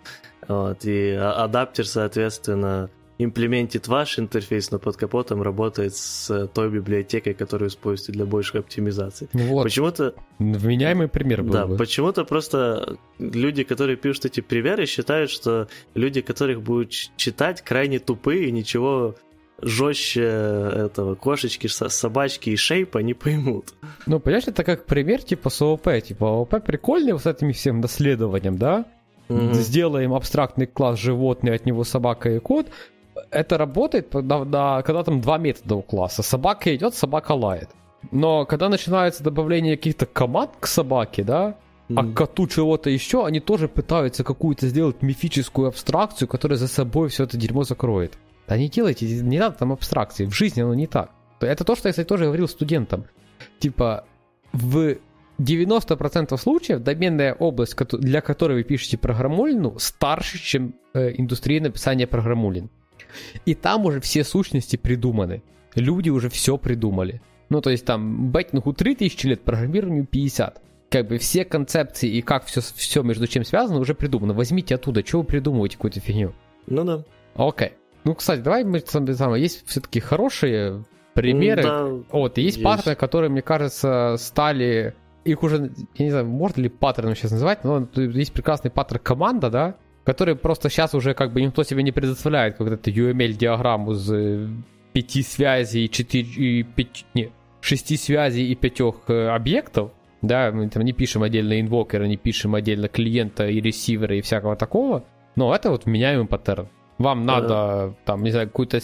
Вот, и адаптер, соответственно, имплементит ваш интерфейс, но под капотом работает с той библиотекой, которую используете для большей оптимизации. Вот. Почему-то... Вменяемый пример был Да, бы. почему-то просто люди, которые пишут эти примеры, считают, что люди, которых будут читать, крайне тупые и ничего жестче этого кошечки, собачки и шейпа не поймут. Ну, понимаешь, это как пример типа с ООП. Типа ООП прикольный вот с этим всем наследованием, да? Mm-hmm. Сделаем абстрактный класс животное, от него собака и кот. Это работает, когда, да, когда там два метода у класса. Собака идет, собака лает. Но когда начинается добавление каких-то команд к собаке, да, mm-hmm. а к коту чего-то еще, они тоже пытаются какую-то сделать мифическую абстракцию, которая за собой все это дерьмо закроет. Да не делайте, не надо там абстракции, в жизни оно не так. Это то, что я, кстати, тоже говорил студентам. Типа, в 90% случаев доменная область, для которой вы пишете программулину, старше, чем э, индустрия написания программулин. И там уже все сущности придуманы. Люди уже все придумали. Ну, то есть там бэкингу 3000 лет, программированию 50. Как бы все концепции и как все, все между чем связано уже придумано. Возьмите оттуда, что вы придумываете какую-то фигню. Ну да. Окей. Ну, кстати, давай мы там, есть все-таки хорошие примеры. Да, вот, есть, есть паттерны, которые, мне кажется, стали... Их уже, я не знаю, можно ли паттерном сейчас называть, но есть прекрасный паттерн команда, да, который просто сейчас уже как бы никто себе не предоставляет как то UML-диаграмму с э, пяти связей, четыре, и пять, не, шести связей и пятех э, объектов, да, мы там не пишем отдельно инвокера, не пишем отдельно клиента и ресивера и всякого такого, но это вот меняемый паттерн. Вам надо, там, не знаю, какую-то,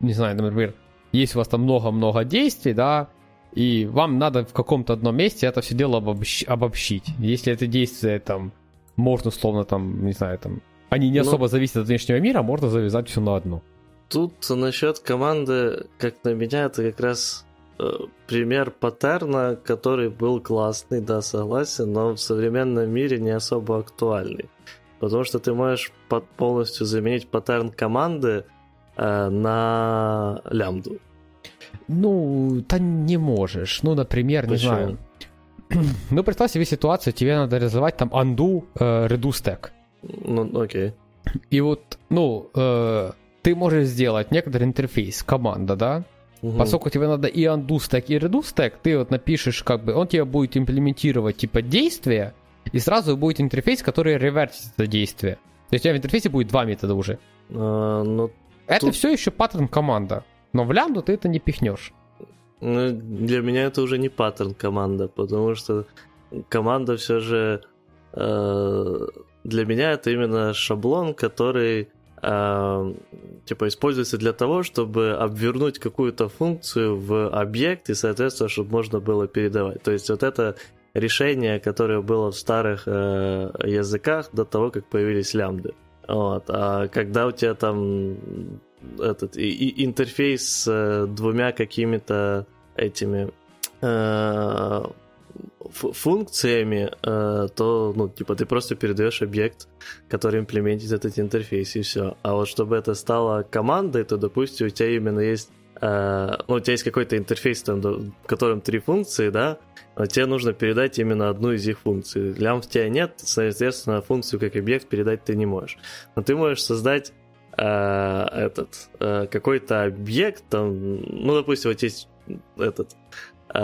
не знаю, например, есть у вас там много-много действий, да, и вам надо в каком-то одном месте это все дело обобщ- обобщить. Если это действие там, можно условно там, не знаю, там, они не ну, особо зависят от внешнего мира, можно завязать все на одну. Тут насчет команды, как на меня, это как раз э, пример паттерна, который был классный, да, согласен, но в современном мире не особо актуальный. Потому что ты можешь под, полностью заменить паттерн команды э, на лямбду. Ну, да не можешь. Ну, например, Почему? не знаю. ну, представь себе ситуацию, тебе надо реализовать там undo, э, redo stack. Ну, окей. И вот, ну, э, ты можешь сделать некоторый интерфейс, команда, да? Угу. Поскольку тебе надо и undo stack, и redo stack, ты вот напишешь, как бы, он тебе будет имплементировать, типа, действия, и сразу будет интерфейс, который ревертит это действие. То есть у тебя в интерфейсе будет два метода уже. А, ну, это тут... все еще паттерн команда. Но в лямбду ты это не пихнешь. Ну, для меня это уже не паттерн команда, потому что команда все же э, для меня это именно шаблон, который э, типа используется для того, чтобы обвернуть какую-то функцию в объект и, соответственно, чтобы можно было передавать. То есть вот это решение, которое было в старых э, языках до того, как появились лямбды. Вот. А когда у тебя там этот и, и интерфейс с э, двумя какими-то этими э, функциями, э, то, ну, типа, ты просто передаешь объект, который имплементит этот интерфейс, и все. А вот чтобы это стало командой, то, допустим, у тебя именно есть э, ну, у тебя есть какой-то интерфейс, там, в котором три функции, да, тебе нужно передать именно одну из их функций. Лям в тебя нет, соответственно, функцию как объект передать ты не можешь. Но ты можешь создать э, этот э, какой-то объект, там, ну, допустим, вот есть этот э,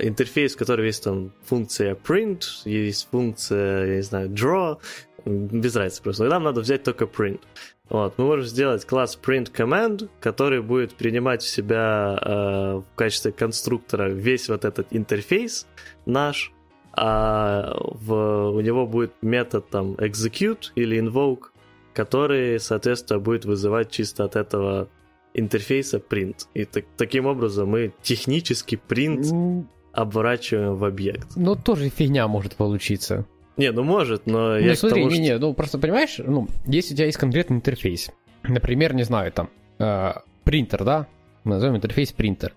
интерфейс, в котором есть там функция print, есть функция, я не знаю, draw, без разницы просто. И нам надо взять только print. Вот, мы можем сделать класс print command, который будет принимать в себя э, в качестве конструктора весь вот этот интерфейс наш, а в, у него будет метод там execute или invoke, который, соответственно, будет вызывать чисто от этого интерфейса print. И так, таким образом мы технически print ну, оборачиваем в объект. Ну, тоже фигня может получиться. Не, ну может, но ну, я смотри, тому, не, что... не, ну просто понимаешь, ну, если у тебя есть конкретный интерфейс, например, не знаю, там, э, принтер, да, мы назовем интерфейс принтер,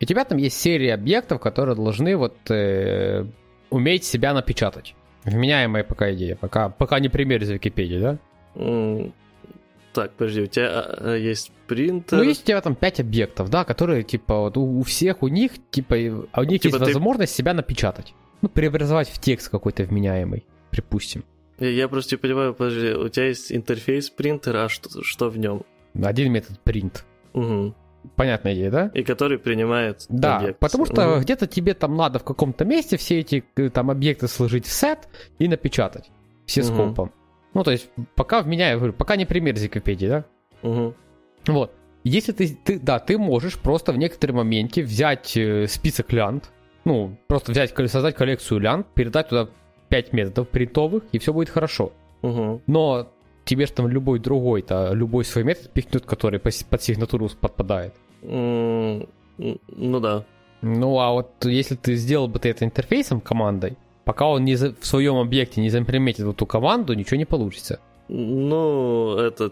и у тебя там есть серия объектов, которые должны вот э, уметь себя напечатать. Вменяемая пока идея, пока, пока не пример из Википедии, да? Mm, так, подожди, у тебя а, а, есть принтер. Ну, есть у тебя там 5 объектов, да, которые, типа, вот у, у всех у них, типа, у них типа есть ты... возможность себя напечатать. Ну, преобразовать в текст какой-то вменяемый, припустим. Я, просто не понимаю, подожди, у тебя есть интерфейс принтера, а что, что в нем? Один метод print. Угу. Понятная идея, да? И который принимает Да, объект. потому что угу. где-то тебе там надо в каком-то месте все эти э, там объекты сложить в сет и напечатать все угу. скопом. Ну, то есть, пока в меня, я говорю, пока не пример из Википедии, да? Угу. Вот. Если ты, ты, да, ты можешь просто в некотором моменте взять э, список лянд, ну, просто взять, создать коллекцию лянд, передать туда 5 методов принтовых, и все будет хорошо. Угу. Но тебе же там любой другой-то, любой свой метод пихнет, который под сигнатуру подпадает. Mm, ну да. Ну, а вот если ты сделал бы ты это интерфейсом командой, пока он не за, в своем объекте не заимплементит эту команду, ничего не получится. Ну, это,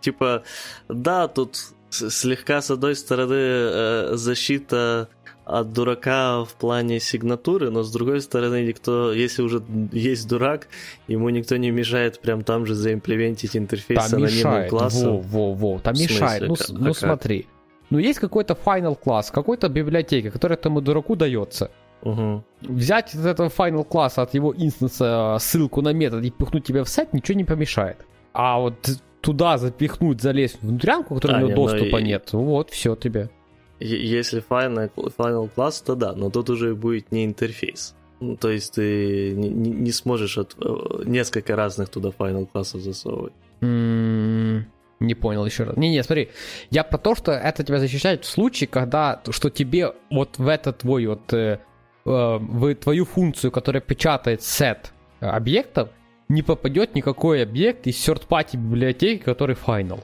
типа, да, тут слегка, с одной стороны, э, защита от дурака в плане сигнатуры, но с другой стороны, никто, если уже есть дурак, ему никто не мешает прям там же заимплементить интерфейс там анонимным мешает. классом. Во, во, во, там мешает. Ну, а ну смотри, ну есть какой-то final класс, какой-то библиотека, которая этому дураку дается. Угу. Взять из этого final класса от его инстанса ссылку на метод и пихнуть тебе в сет ничего не помешает. А вот туда запихнуть, залезть в внутрянку, которой а, у него нет, доступа и... нет, вот, все тебе. Если final, final класс, то да, но тут уже будет не интерфейс. Ну, то есть ты не, не сможешь от, э, несколько разных туда final классов засовывать. Mm, не понял еще раз. Не-не, смотри, я про то, что это тебя защищает в случае, когда, что тебе вот в этот твой вот э, Э, в твою функцию, которая печатает сет объектов, не попадет никакой объект из third-party библиотеки, который final.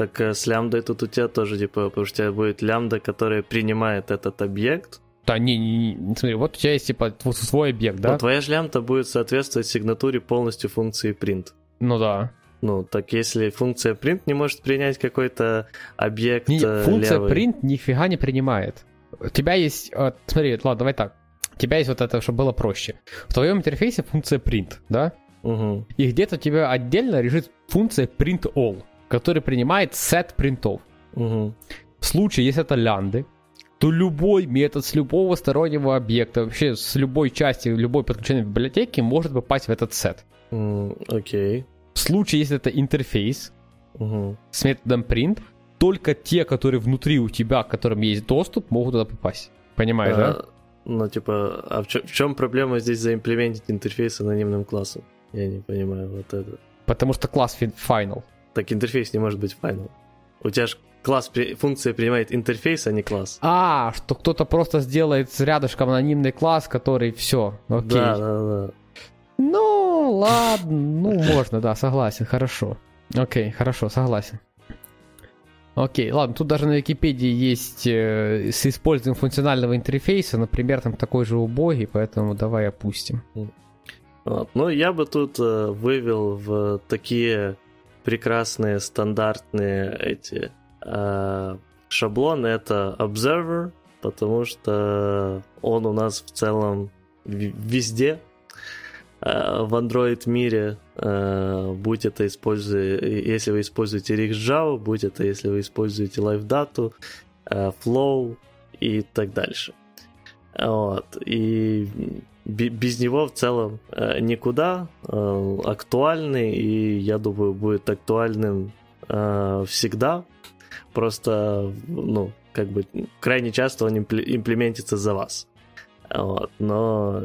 Так э, с лямбдой тут у тебя тоже, типа, потому что у тебя будет лямбда, которая принимает этот объект. Да, не, не, не, смотри, вот у тебя есть, типа, свой объект, да? Но твоя же лямбда будет соответствовать сигнатуре полностью функции print. Ну да. Ну, так если функция print не может принять какой-то объект не, э, Функция левый... print нифига не принимает. У тебя есть... Вот, смотри, ладно, давай так у тебя есть вот это, чтобы было проще. В твоем интерфейсе функция print, да? Угу. И где-то у тебя отдельно лежит функция print all, которая принимает set принтов. Угу. В случае, если это лянды, то любой метод с любого стороннего объекта, вообще с любой части, любой подключенной библиотеки может попасть в этот сет. Окей. Mm, okay. В случае, если это интерфейс uh-huh. с методом print, только те, которые внутри у тебя, к которым есть доступ, могут туда попасть. Понимаешь, а, да? Ну, типа, а в чем, в чем проблема здесь заимплементить интерфейс анонимным классом? Я не понимаю вот это. Потому что класс final. Так интерфейс не может быть final. У тебя же класс, функция принимает интерфейс, а не класс. А, что кто-то просто сделает рядышком анонимный класс, который все, окей. Да, да, да. Ну, ладно, ну, можно, да, согласен, хорошо. Окей, хорошо, согласен. Окей, ладно, тут даже на Википедии есть э, с использованием функционального интерфейса, например, там такой же убогий, поэтому давай опустим. Вот. Ну, я бы тут э, вывел в такие прекрасные стандартные эти э, шаблоны. Это Observer, потому что он у нас в целом везде Э, в Android мире, э, будь это используя, если вы используете RxJava, будь это если вы используете LiveData, э, Flow и так дальше. Вот. И без него в целом никуда актуальный, и я думаю, будет актуальным всегда. Просто, ну, как бы крайне часто он имплементится за вас. Вот. Но,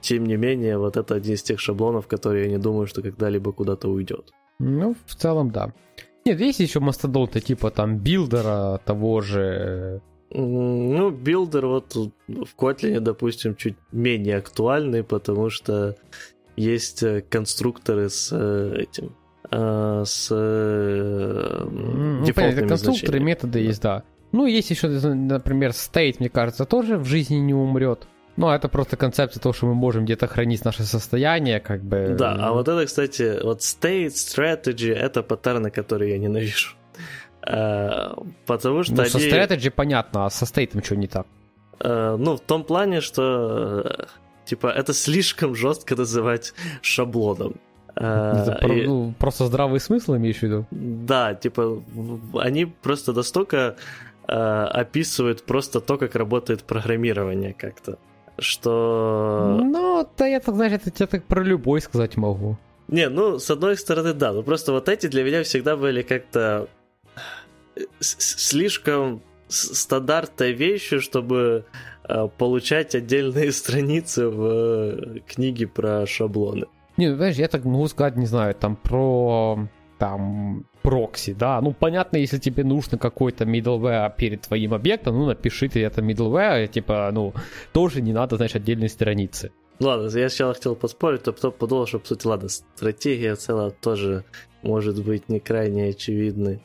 тем не менее, вот это один из тех шаблонов, которые я не думаю, что когда-либо куда-то уйдет. Ну, в целом, да. Нет, есть еще мастодонты типа там builder а того же. Ну, builder вот в Kotlin, допустим, чуть менее актуальный, потому что есть э, конструкторы с э, этим, э, с ну, понятно, конструкторы, методы есть, да. Ну, есть еще, например, state, мне кажется, тоже в жизни не умрет. Ну, это просто концепция того, что мы можем где-то хранить наше состояние, как бы. Да, а вот это, кстати, вот state, strategy, это паттерны, которые я ненавижу. А, потому что... Ну, со strategy понятно, а со стейтом что не так? А, ну, в том плане, что, типа, это слишком жестко называть шаблоном. Это и... ну, просто здравый смысл имеешь в виду? Да, типа, они просто настолько описывают просто то, как работает программирование как-то что... Ну, да я так, знаешь, это я так про любой сказать могу. Не, ну, с одной стороны, да, но просто вот эти для меня всегда были как-то слишком стандартной вещью, чтобы э, получать отдельные страницы в э, книге про шаблоны. Не, ну, знаешь, я так могу сказать, не знаю, там про там прокси, да, ну понятно, если тебе нужно какой-то middleware перед твоим объектом, ну напиши ты это middleware, типа, ну, тоже не надо, знаешь, отдельной страницы. Ладно, я сначала хотел поспорить, то потом подумал, что, по сути, ладно, стратегия целая тоже может быть не крайне очевидной.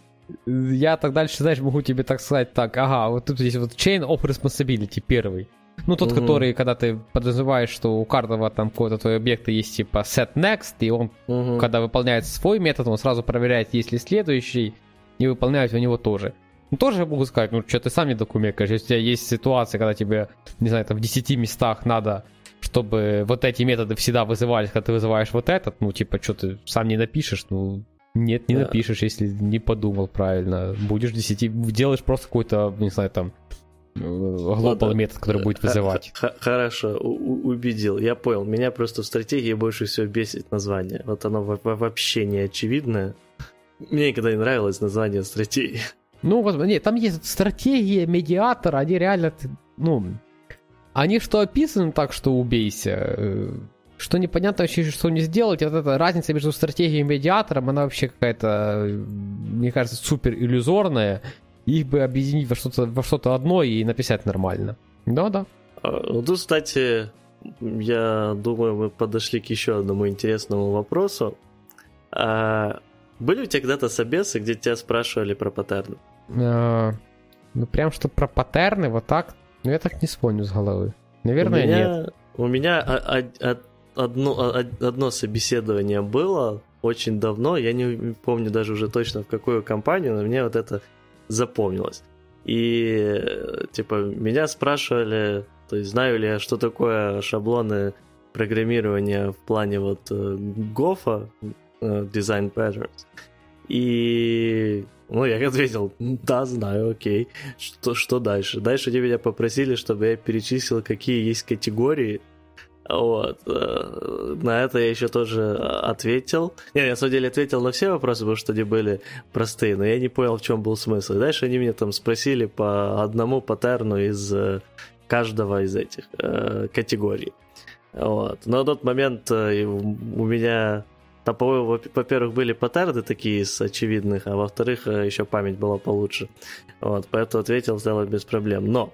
Я так дальше, знаешь, могу тебе так сказать, так, ага, вот тут есть вот chain of responsibility первый. Ну, тот, угу. который, когда ты подразумеваешь, что у каждого там какого-то твоего объекта есть типа set next, и он, угу. когда выполняет свой метод, он сразу проверяет, есть ли следующий, и выполняет у него тоже. Ну, тоже могу сказать, ну, что ты сам не докумекаешь. Если у тебя есть ситуация, когда тебе, не знаю, там в 10 местах надо, чтобы вот эти методы всегда вызывались, когда ты вызываешь вот этот, ну, типа, что ты сам не напишешь, ну, нет, не да. напишешь, если не подумал правильно. Будешь 10, делаешь просто какой-то, не знаю, там, глобал метод, который будет вызывать. Хорошо, убедил, я понял. Меня просто в стратегии больше всего бесит название. Вот оно вообще не очевидное. Мне никогда не нравилось название стратегии. Ну, вот, нет, там есть стратегия, медиатор, они реально, ну, они что описаны так, что убейся, э, что непонятно вообще, что не сделать, вот эта разница между стратегией и медиатором, она вообще какая-то, мне кажется, супер иллюзорная, их бы объединить во что-то, во что-то одно и написать нормально. Да-да. А, ну, тут, кстати, я думаю, мы подошли к еще одному интересному вопросу. А, были у тебя когда-то собесы, где тебя спрашивали про паттерны? А, ну, прям что про паттерны, вот так, ну, я так не вспомню с головы. Наверное, у меня, нет. У меня одно, одно собеседование было очень давно, я не помню даже уже точно в какую компанию, но мне вот это запомнилось. И, типа, меня спрашивали, то есть знаю ли я, что такое шаблоны программирования в плане вот э, гофа, э, Design Patterns. И Ну, я ответил, да, знаю, окей. Что, что дальше? Дальше они меня попросили, чтобы я перечислил, какие есть категории. Вот. Э, на это я еще тоже ответил. Не, я на самом деле ответил на все вопросы, потому что они были простые, но я не понял, в чем был смысл. И дальше они меня там спросили по одному паттерну из э, каждого из этих э, категорий. Вот. Но на тот момент э, у меня там, во-первых, были паттерны такие из очевидных, а во-вторых, э, еще память была получше. Вот, поэтому ответил целом без проблем. Но,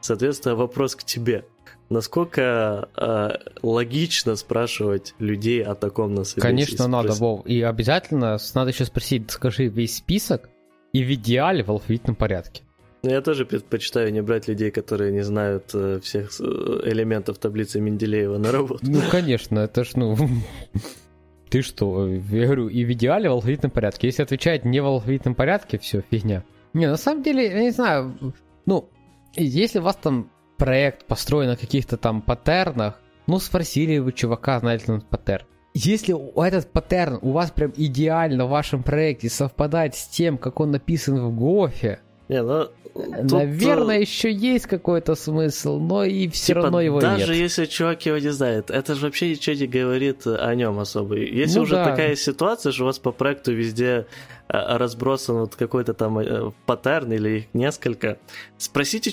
соответственно, вопрос к тебе. Насколько э, логично спрашивать людей о таком на Конечно, надо, Вов. И обязательно надо еще спросить, скажи весь список и в идеале в алфавитном порядке. Ну, я тоже предпочитаю не брать людей, которые не знают э, всех э, элементов таблицы Менделеева на работу. Ну, конечно, это ж, ну... Ты что? Я говорю, и в идеале в алфавитном порядке. Если отвечает не в алфавитном порядке, все, фигня. Не, на самом деле, я не знаю, ну, если у вас там проект построен на каких-то там паттернах, ну, спросили вы чувака, знает ли он паттерн. Если этот паттерн у вас прям идеально в вашем проекте совпадает с тем, как он написан в Гофе, не, ну, Тут... Наверное, еще есть какой-то смысл, но и все типа, равно его даже нет. Даже если чувак его не знает, это же вообще ничего не говорит о нем особо. Если ну, уже да. такая ситуация, что у вас по проекту везде а, разбросан вот какой-то там э, паттерн или их несколько, спросите,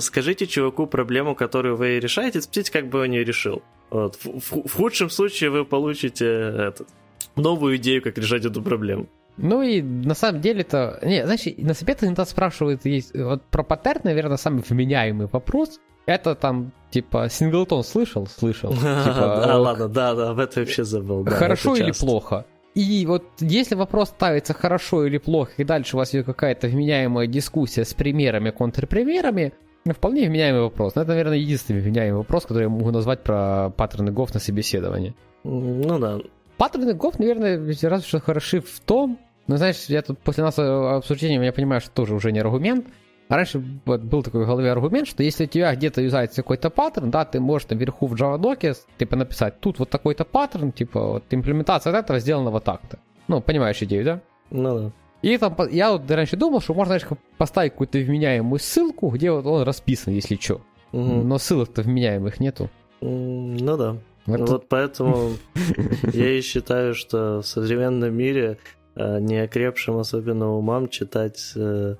скажите чуваку проблему, которую вы решаете, спросите, как бы он ее решил. Вот. В, в, в худшем случае вы получите этот, новую идею, как решать эту проблему. Ну и на самом деле-то... Не, знаешь, на совет иногда спрашивают, есть, вот про паттерн, наверное, самый вменяемый вопрос. Это там, типа, Синглтон слышал? Слышал. Типа, а, ладно, да, да, об этом вообще забыл. Да, хорошо или плохо? И вот если вопрос ставится хорошо или плохо, и дальше у вас идет какая-то вменяемая дискуссия с примерами, контрпримерами, вполне вменяемый вопрос. Но это, наверное, единственный вменяемый вопрос, который я могу назвать про паттерны ГОФ на собеседовании. Ну да. Паттерны ГОФ, наверное, разве что хороши в том, ну, знаешь, я тут после нас обсуждения, я понимаю, что тоже уже не аргумент. А раньше вот, был такой в голове аргумент, что если у тебя где-то юзается какой-то паттерн, да, ты можешь там вверху в Java доке, типа, написать, тут вот такой-то паттерн, типа, вот имплементация от этого сделана вот так-то. Ну, понимаешь идею, да? Ну да. И там, я вот раньше думал, что можно, знаешь, поставить какую-то вменяемую ссылку, где вот он расписан, если что. Угу. Но ссылок-то вменяемых нету. Ну да. Это... Вот поэтому я и считаю, что в современном мире Э, неокрепшим особенно умам читать э,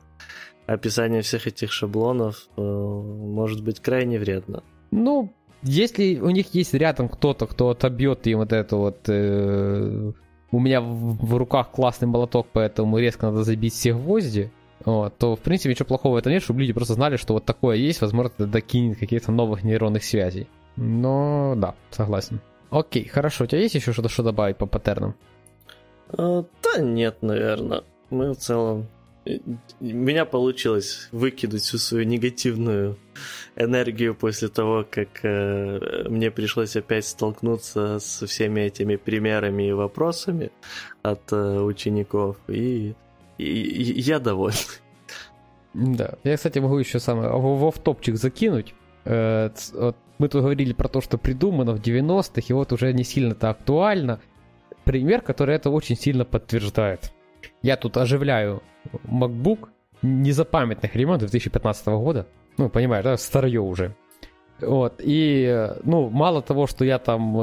описание всех этих шаблонов э, может быть крайне вредно. Ну, если у них есть рядом кто-то, кто отобьет им вот это вот... Э, у меня в, в руках классный молоток, поэтому резко надо забить все гвозди, вот, то, в принципе, ничего плохого в этом нет, чтобы люди просто знали, что вот такое есть, возможно, это докинет каких-то новых нейронных связей. Но, да, согласен. Окей, хорошо, у тебя есть еще что-то, что добавить по паттернам? А, да нет, наверное. Мы в целом... Меня получилось выкинуть всю свою негативную энергию после того, как э, мне пришлось опять столкнуться со всеми этими примерами и вопросами от э, учеников. И, и, и я доволен. Да. Я, кстати, могу еще самое в топчик закинуть. Э, вот мы тут говорили про то, что придумано в 90-х, и вот уже не сильно-то актуально пример, который это очень сильно подтверждает. Я тут оживляю MacBook незапамятных времен 2015 года. Ну, понимаешь, да, старье уже. Вот, и, ну, мало того, что я там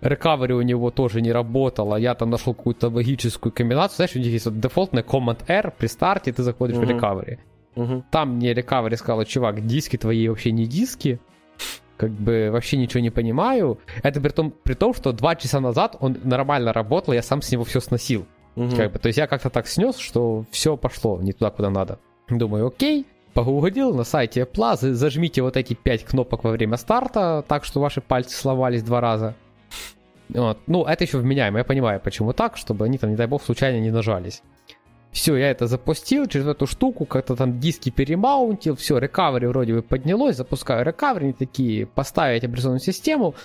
recovery у него тоже не работало, я там нашел какую-то логическую комбинацию. Знаешь, у них есть вот дефолтная Command-R при старте, ты заходишь uh-huh. в recovery. Uh-huh. Там мне recovery сказал, чувак, диски твои вообще не диски, как бы вообще ничего не понимаю. Это при том, при том, что два часа назад он нормально работал, я сам с него все сносил. Угу. Как бы, то есть я как-то так снес, что все пошло не туда, куда надо. Думаю, окей, погуглил на сайте Apple, зажмите вот эти пять кнопок во время старта, так что ваши пальцы сломались два раза. Вот. Ну, это еще вменяемо, я понимаю, почему так, чтобы они там, не дай бог, случайно не нажались. Все, я это запустил через эту штуку, как-то там диски перемаунтил, все, рекавери вроде бы поднялось, запускаю рекавери, такие, поставить операционную систему,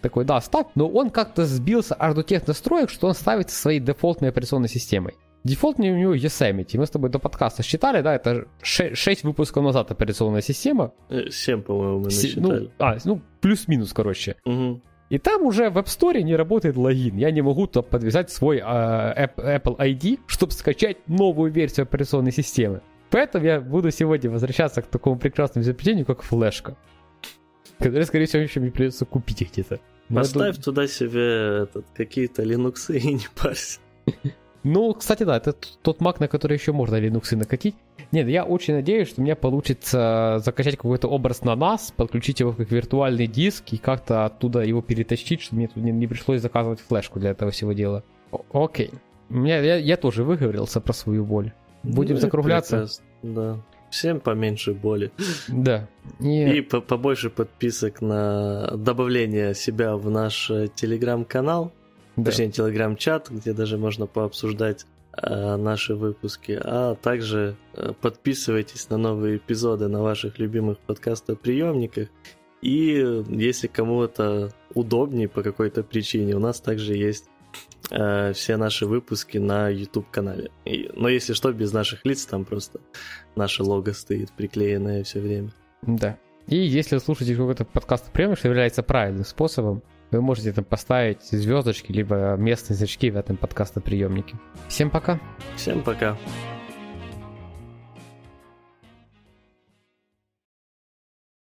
такой, да, ставь, но он как-то сбился аж до тех настроек, что он ставится своей дефолтной операционной системой. Дефолтный у него Yosemite. Мы с тобой до подкаста считали, да, это 6, 6 выпусков назад операционная система. 7, э, по-моему, мы насчитали. Ну, а, ну, плюс-минус, короче. Угу. И там уже в App Store не работает логин. Я не могу туда подвязать свой э, Apple ID, чтобы скачать новую версию операционной системы. Поэтому я буду сегодня возвращаться к такому прекрасному изобретению, как флешка. Которое, скорее всего, еще мне придется купить где-то. Поставь думаю... туда себе этот, какие-то Linux и не парься. Ну, кстати, да, это тот Mac, на который еще можно Linux накатить. Нет, я очень надеюсь, что у меня получится закачать какой-то образ на NAS, подключить его как виртуальный диск и как-то оттуда его перетащить, чтобы мне тут не, пришлось заказывать флешку для этого всего дела. О- окей. Меня, я, я тоже выговорился про свою боль. Будем ну, закругляться. Прекрасно. Да. Всем поменьше боли. Да. И, и побольше подписок на добавление себя в наш э, телеграм-канал. Да. Точнее, телеграм-чат, где даже можно пообсуждать наши выпуски. А также э, подписывайтесь на новые эпизоды на ваших любимых подкастоприемниках. И если кому-то удобнее по какой-то причине, у нас также есть э, все наши выпуски на YouTube-канале. Но если что, без наших лиц, там просто наше лого стоит приклеенное все время. Да. И если вы слушаете какой-то подкаст приемник, что является правильным способом, вы можете там поставить звездочки, либо местные значки в этом подкастоприемнике. Всем пока. Всем пока.